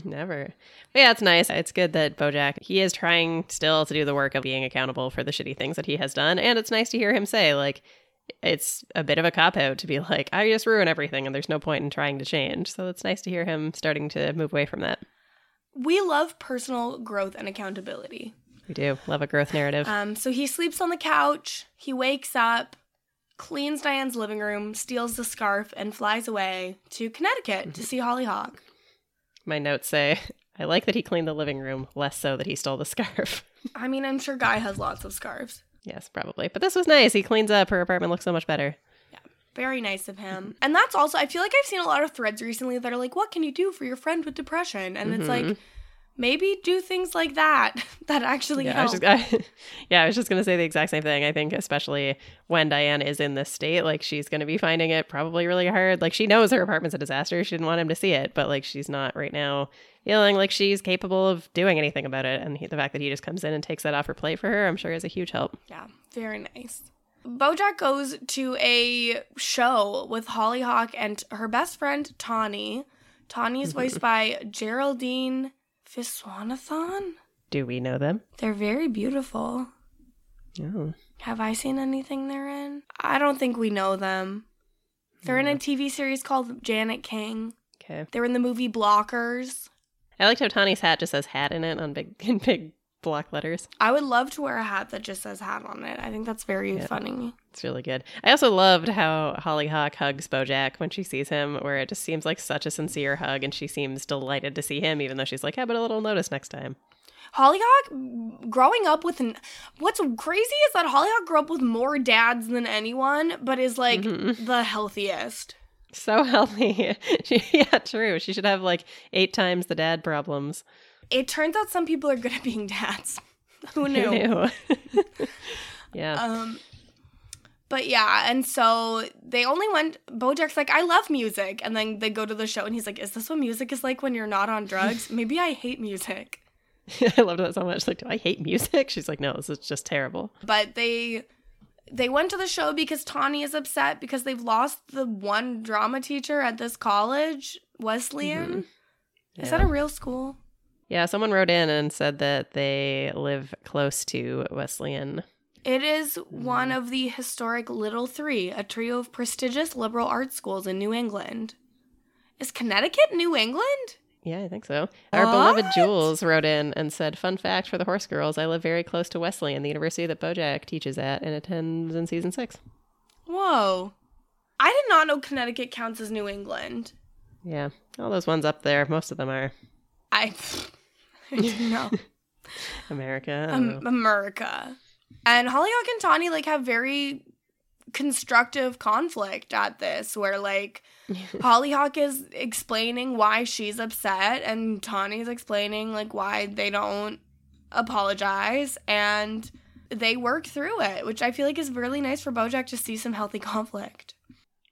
Never. But yeah, it's nice. It's good that Bojack, he is trying still to do the work of being accountable for the shitty things that he has done. And it's nice to hear him say, like, it's a bit of a cop out to be like, I just ruin everything and there's no point in trying to change. So it's nice to hear him starting to move away from that. We love personal growth and accountability. We do. Love a growth narrative. Um, so he sleeps on the couch, he wakes up, cleans Diane's living room, steals the scarf, and flies away to Connecticut to see Hollyhock. My notes say, I like that he cleaned the living room, less so that he stole the scarf. I mean, I'm sure Guy has lots of scarves. Yes, probably. But this was nice. He cleans up. Her apartment looks so much better. Yeah, Very nice of him. And that's also, I feel like I've seen a lot of threads recently that are like, what can you do for your friend with depression? And it's like, mm-hmm. maybe do things like that that actually Yeah, I was just, I, yeah, I was just gonna say the exact same thing. I think, especially when Diane is in this state, like she's gonna be finding it probably really hard. Like she knows her apartment's a disaster. She didn't want him to see it, but like she's not right now feeling like she's capable of doing anything about it. And he, the fact that he just comes in and takes that off her plate for her, I'm sure is a huge help. Yeah, very nice. Bojack goes to a show with Hollyhock and her best friend Tawny Tawny is voiced by Geraldine Viswanathan. Do we know them? They're very beautiful. Oh. Have I seen anything they're in? I don't think we know them. They're in a TV series called Janet King. Okay. They're in the movie Blockers. I liked how Tawny's hat just says hat in it on big in big block letters. I would love to wear a hat that just says hat on it. I think that's very Yeah. funny. It's really good. I also loved how Hollyhock hugs Bojack when she sees him, where it just seems like such a sincere hug, and she seems delighted to see him, even though she's like, "Yeah, but a little notice next time." Hollyhock growing up with an what's crazy is that Hollyhock grew up with more dads than anyone, but is like Mhm. the healthiest. So healthy. She- yeah, true. She should have like eight times the dad problems. It turns out some people are good at being dads. Who Who knew? knew? yeah. Um, but yeah, and so they only went. Bojack's like, I love music, and then they go to the show, and he's like, Is this what music is like when you're not on drugs? Maybe I hate music. I loved that so much. Like, do I hate music? She's like, no, this is just terrible. But they they went to the show because Tawny is upset because they've lost the one drama teacher at this college, Wesleyan. Mm-hmm. Is that a real school? Yeah, someone wrote in and said that they live close to Wesleyan. It is mm-hmm. one of the historic Little Three, a trio of prestigious liberal arts schools in New England. Is Connecticut New England? Yeah, I think so. Our beloved Jules wrote in and said, Fun fact for the horse girls, I live very close to Wesleyan, the university that Bojack teaches at and attends in season six. Whoa. I did not know Connecticut counts as New England. Yeah, all those ones up there, most of them are I, I didn't know. America. Um, know. America. And Hollyhock and Tawny like have very constructive conflict at this where like Hollyhock is explaining why she's upset and Tawny's explaining like why they don't apologize and they work through it, which I feel like is really nice for Bojack to see some healthy conflict.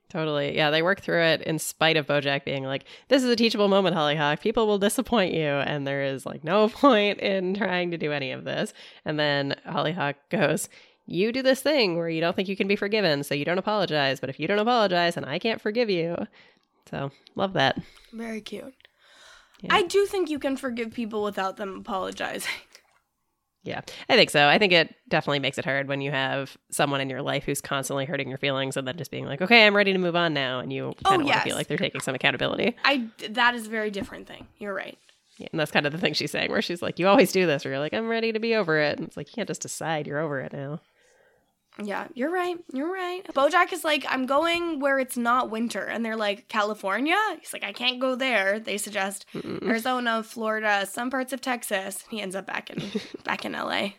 Totally. Yeah, they work through it in spite of Bojack being like, This is a teachable moment, Hollyhock. People will disappoint you. And there is like no point in trying to do any of this. And then Hollyhock goes, You do this thing where you don't think you can be forgiven, so you don't apologize. But if you don't apologize, then I can't forgive you. So love that. Very cute. Yeah. I do think you can forgive people without them apologizing. Yeah, I think so. I think it definitely makes it hard when you have someone in your life who's constantly hurting your feelings and then just being like, okay, I'm ready to move on now. And you kind of Oh, want to yes. feel like they're taking some accountability. I that is a very different thing. You're right. Yeah, and that's kind of the thing she's saying, where she's like, you always do this, where you're like, I'm ready to be over it. And it's like, you can't just decide you're over it now. Yeah, you're right. You're right. Bojack is like, I'm going where it's not winter. And they're like, California? He's like, I can't go there. They suggest Mm-mm. Arizona, Florida, some parts of Texas. He ends up back in back in LA.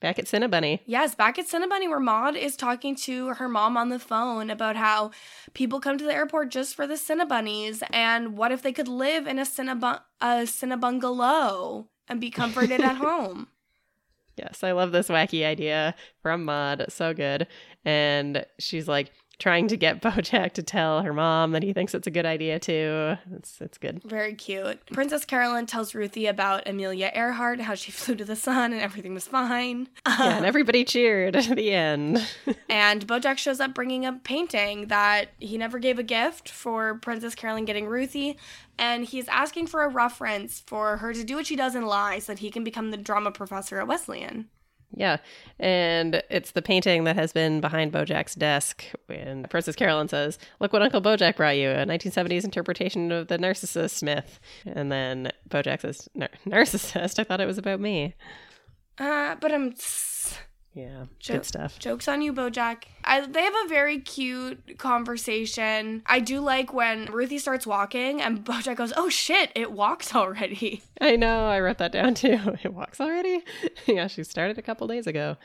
Back at Cinnabunny. Yes, back at Cinnabunny where Maud is talking to her mom on the phone about how people come to the airport just for the Cinnabunnies and what if they could live in a Cinnabun a Cinnabungalow and be comforted at home. Yes, I love this wacky idea from Maud. So good. And she's like trying to get Bojack to tell her mom that he thinks it's a good idea too. It's it's good. Very cute. Princess Carolyn tells Ruthie about Amelia Earhart, how she flew to the sun and everything was fine. Yeah, and everybody cheered at the end. and Bojack shows up bringing a painting that he never gave a gift for Princess Carolyn getting Ruthie. And he's asking for a reference for her to do what she does in Lie so that he can become the drama professor at Wesleyan. Yeah, and it's the painting that has been behind Bojack's desk. And Princess Carolyn says, "Look what Uncle Bojack brought you: a 1970s interpretation of the Narcissus myth." And then Bojack says, "Narcissist? I thought it was about me." Uh, but I'm. Yeah, Jo- good stuff. Jokes on you, Bojack. I, they have a very cute conversation. I do like when Ruthie starts walking and Bojack goes, Oh shit, it walks already. I know. I wrote that down too. It walks already. yeah, she started a couple days ago.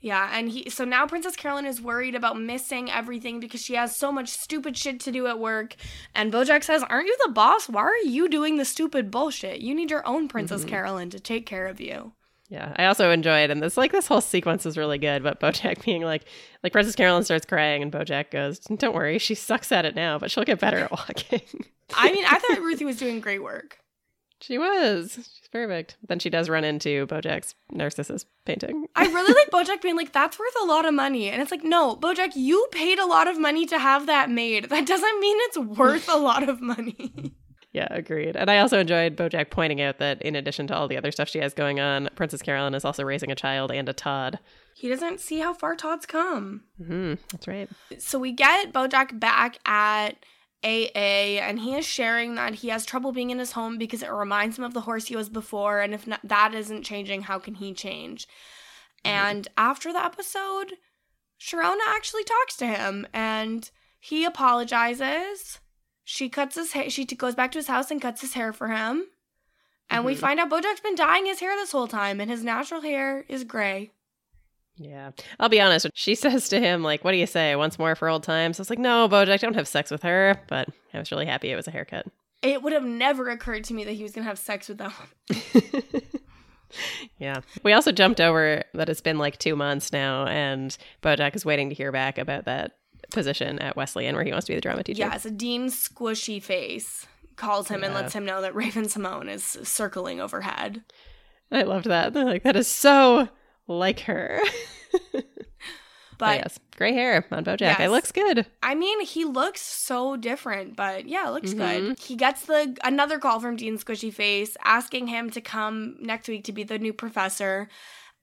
Yeah, and he so now Princess Carolyn is worried about missing everything because she has so much stupid shit to do at work. And Bojack says, Aren't you the boss? Why are you doing the stupid bullshit? You need your own Princess mm-hmm. Carolyn to take care of you. Yeah, I also enjoyed, it and this like this whole sequence is really good. But Bojack being like, like Princess Carolyn starts crying, and Bojack goes, "Don't worry, she sucks at it now, but she'll get better at walking." I mean, I thought Ruthie was doing great work. she was, she's perfect. Then she does run into Bojack's Narcissus painting. I really like Bojack being like, that's worth a lot of money. And it's like, no, Bojack, you paid a lot of money to have that made. That doesn't mean it's worth a lot of money. Yeah, agreed. And I also enjoyed Bojack pointing out that in addition to all the other stuff she has going on, Princess Carolyn is also raising a child and a Todd. He doesn't see how far Todd's come. hmm That's right. So we get Bojack back at AA, and he is sharing that he has trouble being in his home because it reminds him of the horse he was before, and if not, that isn't changing, how can he change? And after the episode, Sharona actually talks to him, and he apologizes. She cuts his hair. She t- goes back to his house and cuts his hair for him. And we Mhm. find out Bojack's been dyeing his hair this whole time, and his natural hair is gray. Yeah. I'll be honest. She says to him, like, what do you say? Once more for old times? I was like, no, Bojack, don't have sex with her. But I was really happy it was a haircut. It would have never occurred to me that he was gonna have sex with that one. yeah. We also jumped over that it's been like two months now, and Bojack is waiting to hear back about that position at Wesleyan where he wants to be the drama teacher. Yes, Dean Squishy Face calls him and lets him know that Raven-Symoné is circling overhead. I loved that. They're like, that is so like her. But, But yes, gray hair on Bojack. Yes. It looks good. I mean, he looks so different, but yeah, it looks Mhm. good. He gets the another call from Dean Squishy Face asking him to come next week to be the new professor.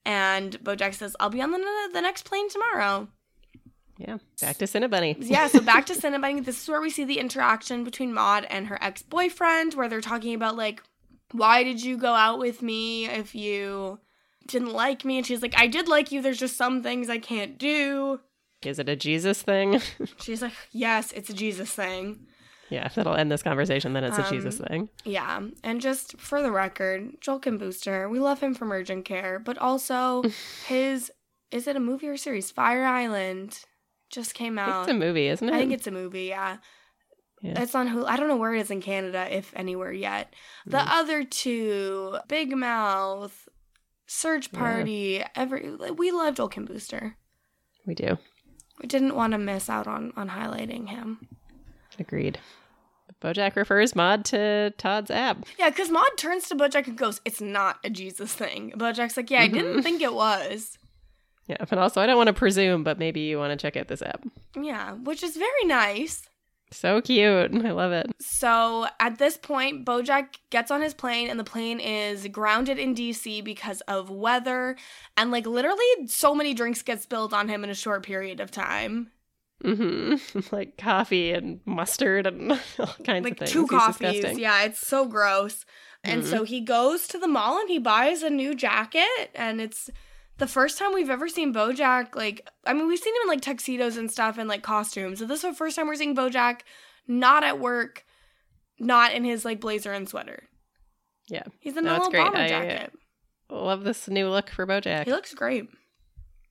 And Bojack says, "I'll be on the the next plane tomorrow." Yeah. Back to Cinnabunny. Yeah, so back to Cinnabunny. This is where we see the interaction between Maud and her ex boyfriend, where they're talking about, like, why did you go out with me if you didn't like me? And she's like, I did like you. There's just some things I can't do. Is it a Jesus thing? She's like, Yes, it's a Jesus thing. yeah, that'll end this conversation. Then it's a Um, Jesus thing. Yeah. And just for the record, Joel Kim Booster, we love him from Urgent Care, but also his, is it a movie or series? Fire Island just came out. it's a movie, isn't it? I think it's a movie, yeah. Yeah. It's on Hulu. I don't know where it is in Canada, if anywhere yet. The Mm. other two, Big Mouth, Search Yeah. Party, every like, we love Joel Kim Booster. we do. We didn't want to miss out on on highlighting him. Agreed. Bojack refers Maud to Todd's app. Yeah, because Maud turns to Bojack and goes, "It's not a Jesus thing." Bojack's like, "Yeah, I didn't Mhm. think it was." Yeah, but also I don't want to presume, but maybe you want to check out this app. Yeah, which is very nice. So cute. I love it. So at this point, Bojack gets on his plane, and the plane is grounded in DC because of weather. And like literally, so many drinks get spilled on him in a short period of time. Mm-hmm. like coffee and mustard and all kinds Like of things. two He's coffees. disgusting. Yeah, it's so gross. And Mhm. so he goes to the mall and he buys a new jacket, and it's the first time we've ever seen Bojack. Like, I mean, we've seen him in like tuxedos and stuff and like costumes. So this is the first time we're seeing Bojack not at work, not in his like blazer and sweater. Yeah. He's in No, a little great. bomber I- uh, jacket. Love this new look for Bojack. He looks great.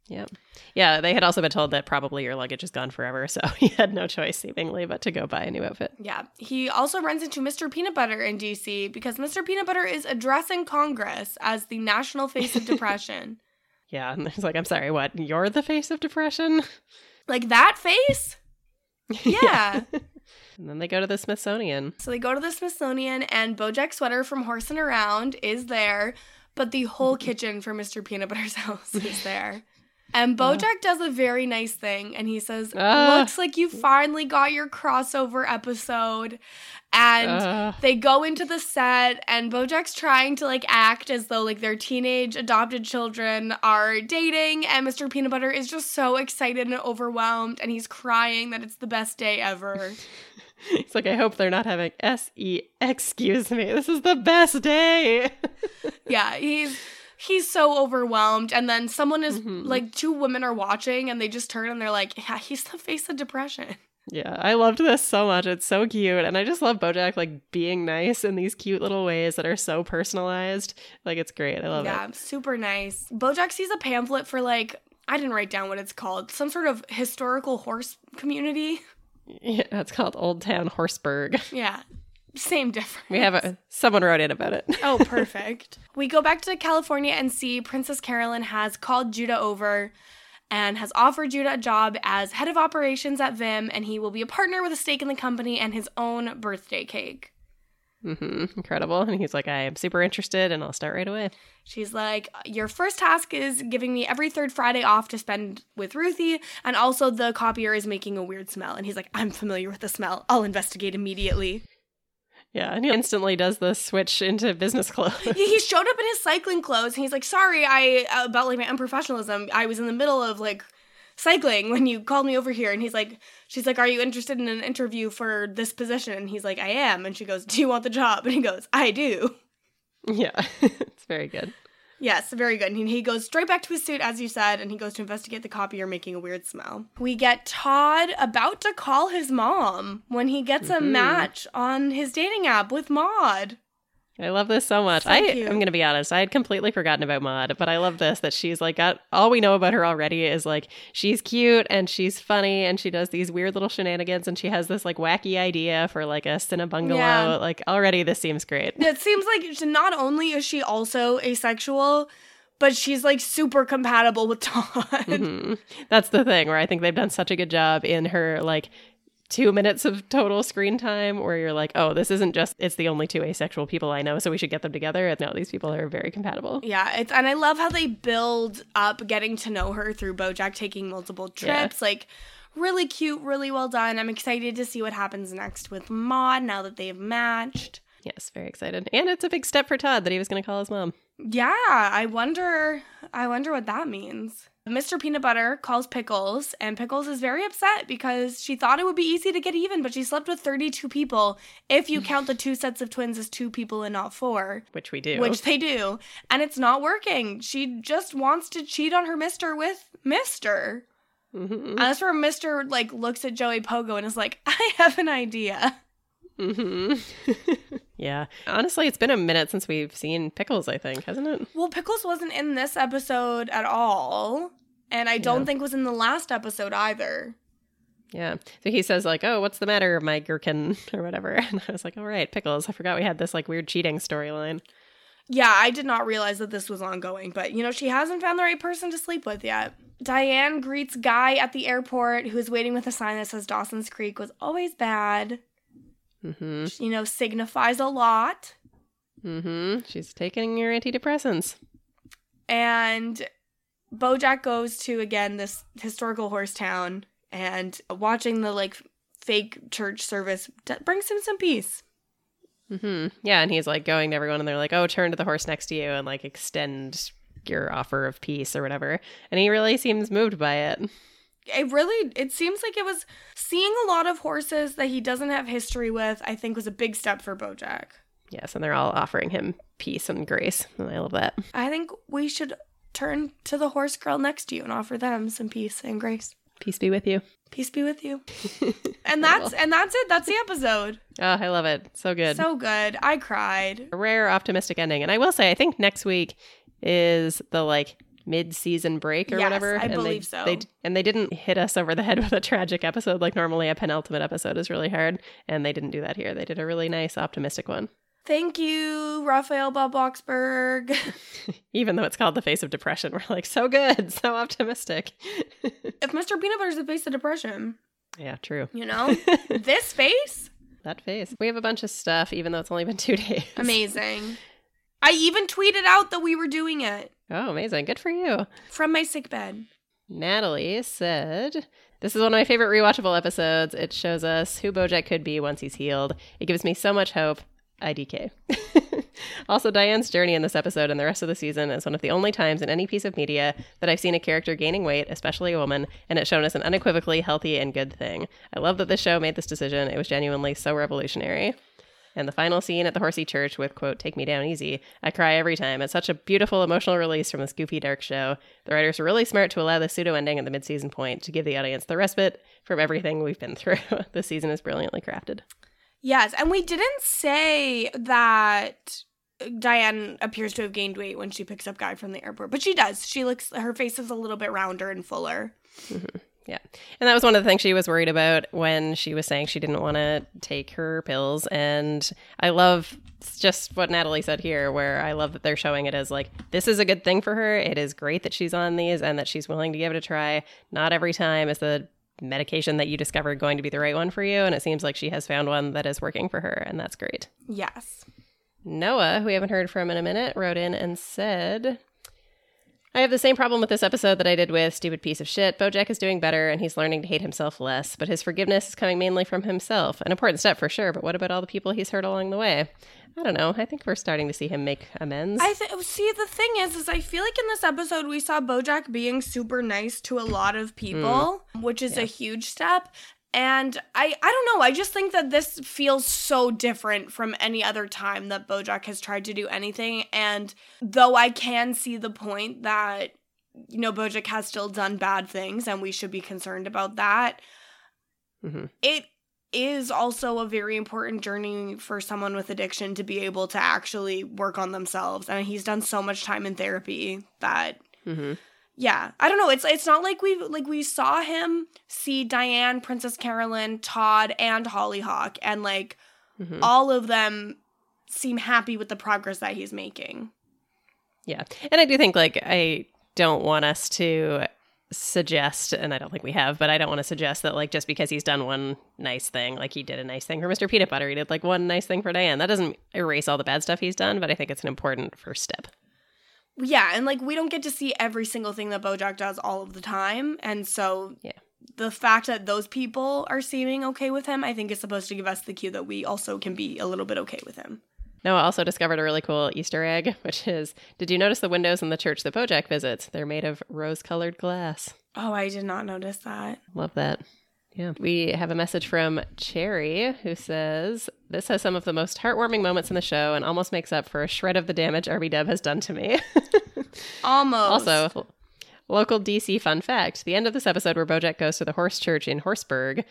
Yeah. Yeah, they had also been told that probably your luggage is gone forever, so he had no choice seemingly but to go buy a new outfit. Yeah. He also runs into Mr. Peanut Butter in DC because Mr. Peanut Butter is addressing Congress as the national face of depression. Yeah, and he's like, I'm sorry, what? You're the face of depression? like that face? Yeah. and then they go to the Smithsonian. so they go to the Smithsonian and Bojack Sweater from Horsing Around is there, but the whole kitchen for Mr. Peanut Butter's house is there. And Bojack does a very nice thing and he says, Ah. Looks like you finally got your crossover episode. And Ugh. they go into the set and Bojack's trying to like act as though like their teenage adopted children are dating and Mr. Peanut Butter is just so excited and overwhelmed and he's crying that it's the best day ever. He's like, I hope they're not having S E. Excuse me. This is the best day. yeah, he's he's so overwhelmed and then someone is Mhm. like two women are watching and they just turn and they're like, "Yeah, he's the face of depression." yeah, I loved this so much. It's so cute, and I just love BoJack like being nice in these cute little ways that are so personalized. Like it's great. I love it. yeah, super nice. Bojack sees a pamphlet for like I didn't write down what it's called. Some sort of historical horse community. Yeah, it's called Old Town Horseburg. Yeah. Same difference. We have a someone wrote in about it. Oh, perfect. we go back to California and see Princess Carolyn has called Judah over and has offered Judah a job as head of operations at Vim, and he will be a partner with a stake in the company and his own birthday cake. hmm Incredible. And he's like, I am super interested, and I'll start right away. She's like, Your first task is giving me every third Friday off to spend with Ruthie, and also the copier is making a weird smell. And he's like, I'm familiar with the smell. I'll investigate immediately. Yeah, and he instantly does the switch into business clothes. he showed up in his cycling clothes and he's like, sorry, I uh, about like my unprofessionalism. I was in the middle of like cycling when you called me over here and he's like she's like are you interested in an interview for this position and he's like i am and she goes do you want the job and he goes i do yeah, it's very good. Yes, very good. And he- goes straight back to his suit, as you said, and he goes to investigate the copier making a weird smell. We get Todd about to call his mom when he gets a Mhm. match on his dating app with Maud. I love this so much. So I cute. am going to be honest. I had completely forgotten about Maud, but I love this that she's like got all we know about her already is like she's cute and she's funny and she does these weird little shenanigans and she has this like wacky idea for like a cinna bungalow. Yeah. Like already this seems great. It seems like not only is she also asexual, but she's like super compatible with Todd. Mhm. That's the thing where I think they've done such a good job in her like two minutes of total screen time where you're like, oh, this isn't just it's the only two asexual people I know, so we should get them together. And no, these people are very compatible. Yeah, it's and I love how they build up getting to know her through Bojack taking multiple Yeah. trips. Like really cute, really well done. I'm excited to see what happens next with Maud now that they've matched. Yes, very excited. And it's a big step for Todd that he was going to call his mom. Yeah, I wonder I wonder what that means. Mr. Peanut Butter calls Pickles, and Pickles is very upset because she thought it would be easy to get even, but she slept with 32 people if you count the two sets of twins as two people and not four. Which we do. which they do, and it's not working. She just wants to cheat on her mister with Mister. Mhm. And that's where Mister like looks at Joey Pogo and is like, "I have an idea." Hmm yeah. Honestly, it's been a minute since we've seen Pickles, I think, hasn't it? Well, Pickles wasn't in this episode at all, and I don't Yeah. think was in the last episode either. Yeah. So he says, like, oh, what's the matter, my gherkin, or whatever. And I was like, all right, Pickles. I forgot we had this, like, weird cheating storyline. Yeah, I did not realize that this was ongoing, but you know, she hasn't found the right person to sleep with yet. Diane greets Guy at the airport who is waiting with a sign that says Dawson's Creek was always bad. Hmm You know, signifies a lot. Mm-hmm. She's taking your antidepressants. and Bojack goes to again this historical horse town and watching the like fake church service d- brings him some peace. Mm-hmm. Yeah. And he's, like, going to everyone, and they're like, oh, turn to the horse next to you and, like, extend your offer of peace or whatever. And he really seems moved by it. It really it seems like it was seeing a lot of horses that he doesn't have history with. I think was a big step for Bojack. Yes. And they're all offering him peace and grace. And I love that. I think we should turn to the horse girl next to you and offer them some peace and grace. Peace be with you. Peace be with you. And that's and that's it. That's the episode. Oh, I love it. So good. So good. I cried. a rare optimistic ending. And I will say, I think next week is the like mid-season break or Yes, whatever. I and believe they, so. They, and they didn't hit us over the head with a tragic episode like normally a penultimate episode is really hard. And they didn't do that here. They did a really nice optimistic one, Thank you, Raphael Bob-Waksberg. even though it's called the face of depression. We're like so good, so optimistic. if Mr. Peanut Butter's the face of depression, yeah, true. you know, this face, That face. We have a bunch of stuff, even though it's only been two days. amazing. I even tweeted out that we were doing it Oh, amazing. Good for you. from my sick bed. Natalie said, This is one of my favorite rewatchable episodes. It shows us who Bojack could be once he's healed. It gives me so much hope. IDK. also, Diane's journey in this episode and the rest of the season is one of the only times in any piece of media that I've seen a character gaining weight, especially a woman, and it's shown as an unequivocally healthy and good thing. I love that this show made this decision. It was genuinely so revolutionary. And the final scene at the Horsey Church with, quote, take me down easy. I cry every time. It's such a beautiful emotional release from this goofy, dark show. The writers were really smart to allow the pseudo ending at the mid season point to give the audience the respite from everything we've been through. the season is brilliantly crafted. Yes, and we didn't say that Diane appears to have gained weight when she picks up Guy from the airport, but she does. She looks, her face is a little bit rounder and fuller. Mm-hmm. Yeah. And that was one of the things she was worried about when she was saying she didn't want to take her pills. And I love just what Natalie said here, where I love that they're showing it as like, this is a good thing for her. It is great that she's on these and that she's willing to give it a try. Not every time is the medication that you discovered going to be the right one for you. And it seems like she has found one that is working for her. And that's great. Yes. Noah, who we haven't heard from in a minute, wrote in and said, I have the same problem with this episode that I did with Stupid Piece of Shit. Bojack is doing better and he's learning to hate himself less, but his forgiveness is coming mainly from himself. An important step for sure, but what about all the people he's hurt along the way? I don't know. I think we're starting to see him make amends. I th- see the thing is, is I feel like in this episode we saw BoJack being super nice to a lot of people, mm. which is a huge step. And I, I don't know. I just think that this feels so different from any other time that BoJack has tried to do anything. And though I can see the point that you know BoJack has still done bad things, and we should be concerned about that. Mhm. It is also a very important journey for someone with addiction to be able to actually work on themselves. And he's done so much time in therapy that hmm yeah i don't know it's it's not like we like we saw him see diane princess carolyn todd and hollyhock and like hmm all of them seem happy with the progress that he's making Yeah. And I do think, like, I don't want us to suggest, and I don't think we have, but I don't want to suggest that, like, just because he's done one nice thing, like he did a nice thing for Mr. Peanut Butter, he did, like, one nice thing for Diane. That doesn't erase all the bad stuff he's done, but I think it's an important first step. Yeah and like we don't get to see every single thing that bojack does all of the time and so Yeah. the fact that those people are seeming okay with him i think is supposed to give us the cue that we also can be a little bit okay with him Noah also discovered a really cool Easter egg, which is Did you notice the windows in the church that Bojack visits? They're made of rose colored glass. oh i did not notice that Love that. Yeah. We have a message from Cherry who says, This has some of the most heartwarming moments in the show and almost makes up for a shred of the damage RB Dub has done to me. almost also, local DC fun fact the end of this episode where Bojack goes to the horse church in Horseburg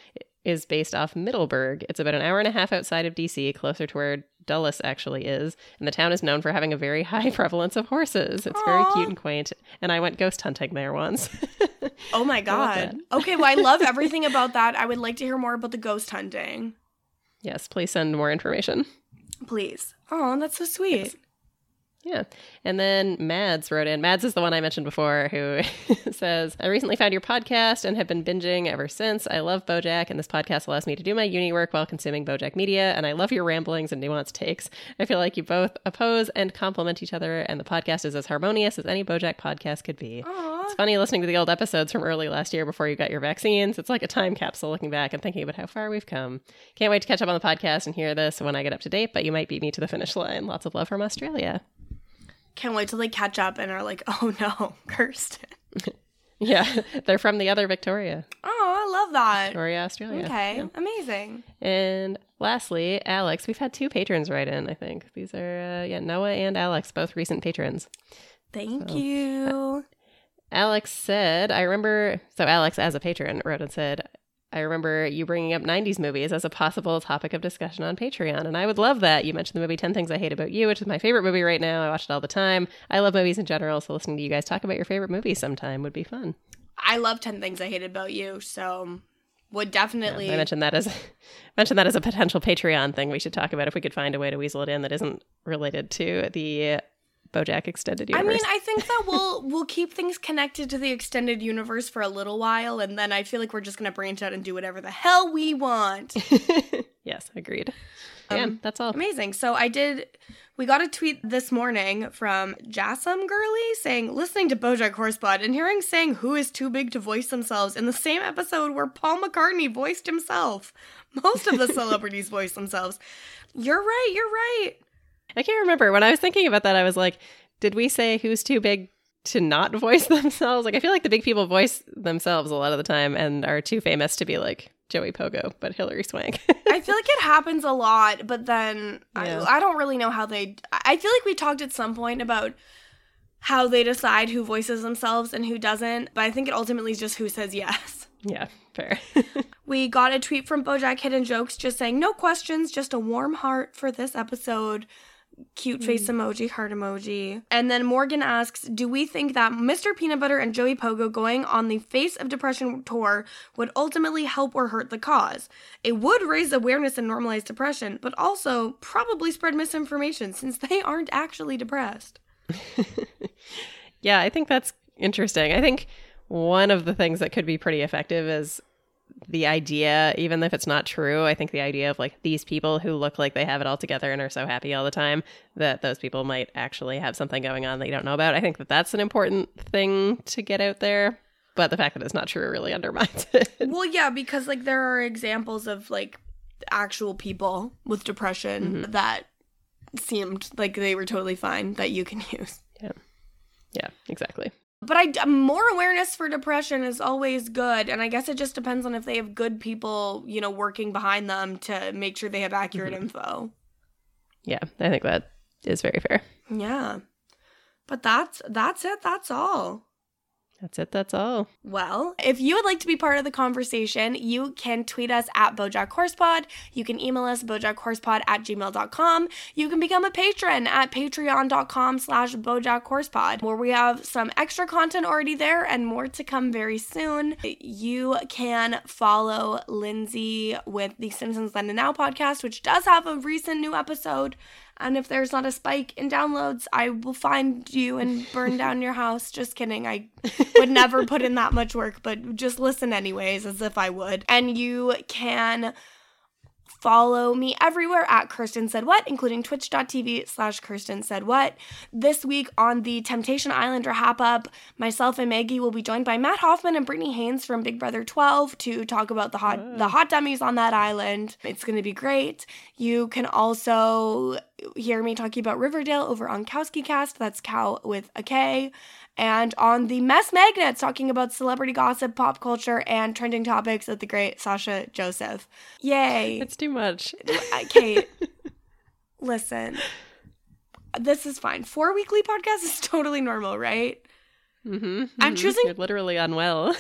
is based off Middleburg. It's about an hour and a half outside of DC, closer to where Dulles actually is. And the town is known for having a very high prevalence of horses. It's very cute and quaint. And I went ghost hunting there once. Oh my god. Okay, well I love everything about that. I would like to hear more about the ghost hunting. yes, please send more information. Please. Oh, that's so sweet. Yeah. And then Mads wrote in. Mads is the one I mentioned before who says, I recently found your podcast and have been binging ever since. I love Bojack, and this podcast allows me to do my uni work while consuming Bojack media. And I love your ramblings and nuanced takes. I feel like you both oppose and complement each other, and the podcast is as harmonious as any Bojack podcast could be. Aw. It's funny listening to the old episodes from early last year before you got your vaccines. It's like a time capsule looking back and thinking about how far we've come. Can't wait to catch up on the podcast and hear this when I get up to date, but you might beat me to the finish line. Lots of love from Australia. Can't wait till they catch up and are like, oh no, Kirsten. Yeah, they're from the other Victoria, Oh, I love that. Victoria, Australia. okay, Yeah. amazing. And lastly, Alex. We've had two patrons write in. I think these are uh, yeah Noah and Alex, both recent patrons. Thank So, you. Alex said, "I remember." So Alex, as a patron, wrote and said. I remember you bringing up 90s movies as a possible topic of discussion on Patreon, and I would love that. You mentioned the movie 10 Things I Hate About You, which is my favorite movie right now. I watch it all the time. I love movies in general, so listening to you guys talk about your favorite movies sometime would be fun. I love 10 Things I Hate About You, so would Yeah, definitely. I mentioned that as mentioned that as a potential Patreon thing we should talk about if we could find a way to weasel it in that isn't related to the BoJack extended Universe. I mean, I think that we'll we'll keep things connected to the extended universe for a little while, and then I feel like we're just gonna branch out and do whatever the hell we want. yes, agreed. yeah, Um, that's all. Amazing. So I did. We got a tweet this morning from Jassam Gurley saying, listening to Bojack Horsebud and hearing saying who is too big to voice themselves in the same episode where Paul McCartney voiced himself. Most of the celebrities voice themselves. You're right. You're right. I can't remember when I was thinking about that. I was like, did we say who's too big to not voice themselves? Like, I feel like the big people voice themselves a lot of the time and are too famous to be like Joey Pogo, but Hilary Swank. I feel like it happens a lot, but then Yeah. I, I don't really know how they. I feel like we talked at some point about how they decide who voices themselves and who doesn't, but I think it ultimately is just who says yes. yeah, fair. We got a tweet from Bojack Hidden Jokes just saying, no questions, just a warm heart for this episode. Cute mm-hmm. face emoji, heart emoji. And then Morgan asks, Do we think that Mr. Peanut Butter and Joey Pogo going on the Face of Depression tour would ultimately help or hurt the cause? It would raise awareness and normalize depression, but also probably spread misinformation since they aren't actually depressed. Yeah, I think that's interesting. I think one of the things that could be pretty effective is the idea, even if it's not true, I think the idea of like these people who look like they have it all together and are so happy all the time, that those people might actually have something going on that you don't know about. I think that that's an important thing to get out there. But the fact that it's not true really undermines it. Well, yeah, because like there are examples of like actual people with depression Mhm. that seemed like they were totally fine that you can use. Yeah. Yeah, exactly. But I more awareness for depression is always good, and I guess it just depends on if they have good people, you know, working behind them to make sure they have accurate Mhm. info. Yeah, I think that is very fair. Yeah. But that's that's it. That's all. That's it. That's all. Well, if you would like to be part of the conversation, you can tweet us at Bojack Horsepod. You can email us bojackhorsepod at gmail.com. You can become a patron at patreon.com slash Bojack Horsepod, where we have some extra content already there and more to come very soon. You can follow Lindsay with the Simpsons Then and Now podcast, which does have a recent new episode. And if there's not a spike in downloads, I will find you and burn down your house. Just kidding. I would never put in that much work, but just listen anyways, as if I would. And you can follow me everywhere at Kirsten Said What, including twitch.tv slash Kirsten Said What. This week on the Temptation Islander Wrap Up, myself and Maggie will be joined by Matt Hoffman and Britney Haynes from Big Brother 12 to talk about the hot the hot dummies on that island. It's gonna be great. You can also hear me talking about Riverdale over on Kowski Cast. That's Cow with a K and on the Mess Magnets, talking about celebrity gossip, pop culture, and trending topics with the great Sasha Joseph. Yay. It's too much. Uh, Kate, listen, this is fine. Four weekly podcasts is totally normal, right? Mm-hmm, I'm choosing- You're literally unwell.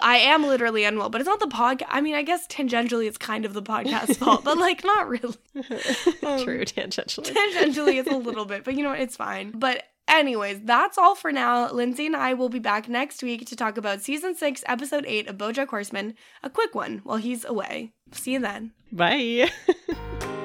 I am literally unwell, but it's not the podcast. I mean, I guess tangentially it's kind of the podcast's fault, but like not really. Um, True, tangentially. Tangentially, it's a little bit, but you know what? It's fine. But anyways, that's all for now. Lindsay and I will be back next week to talk about season six, episode eight of BoJack Horseman, a quick one while he's away. See you then. Bye.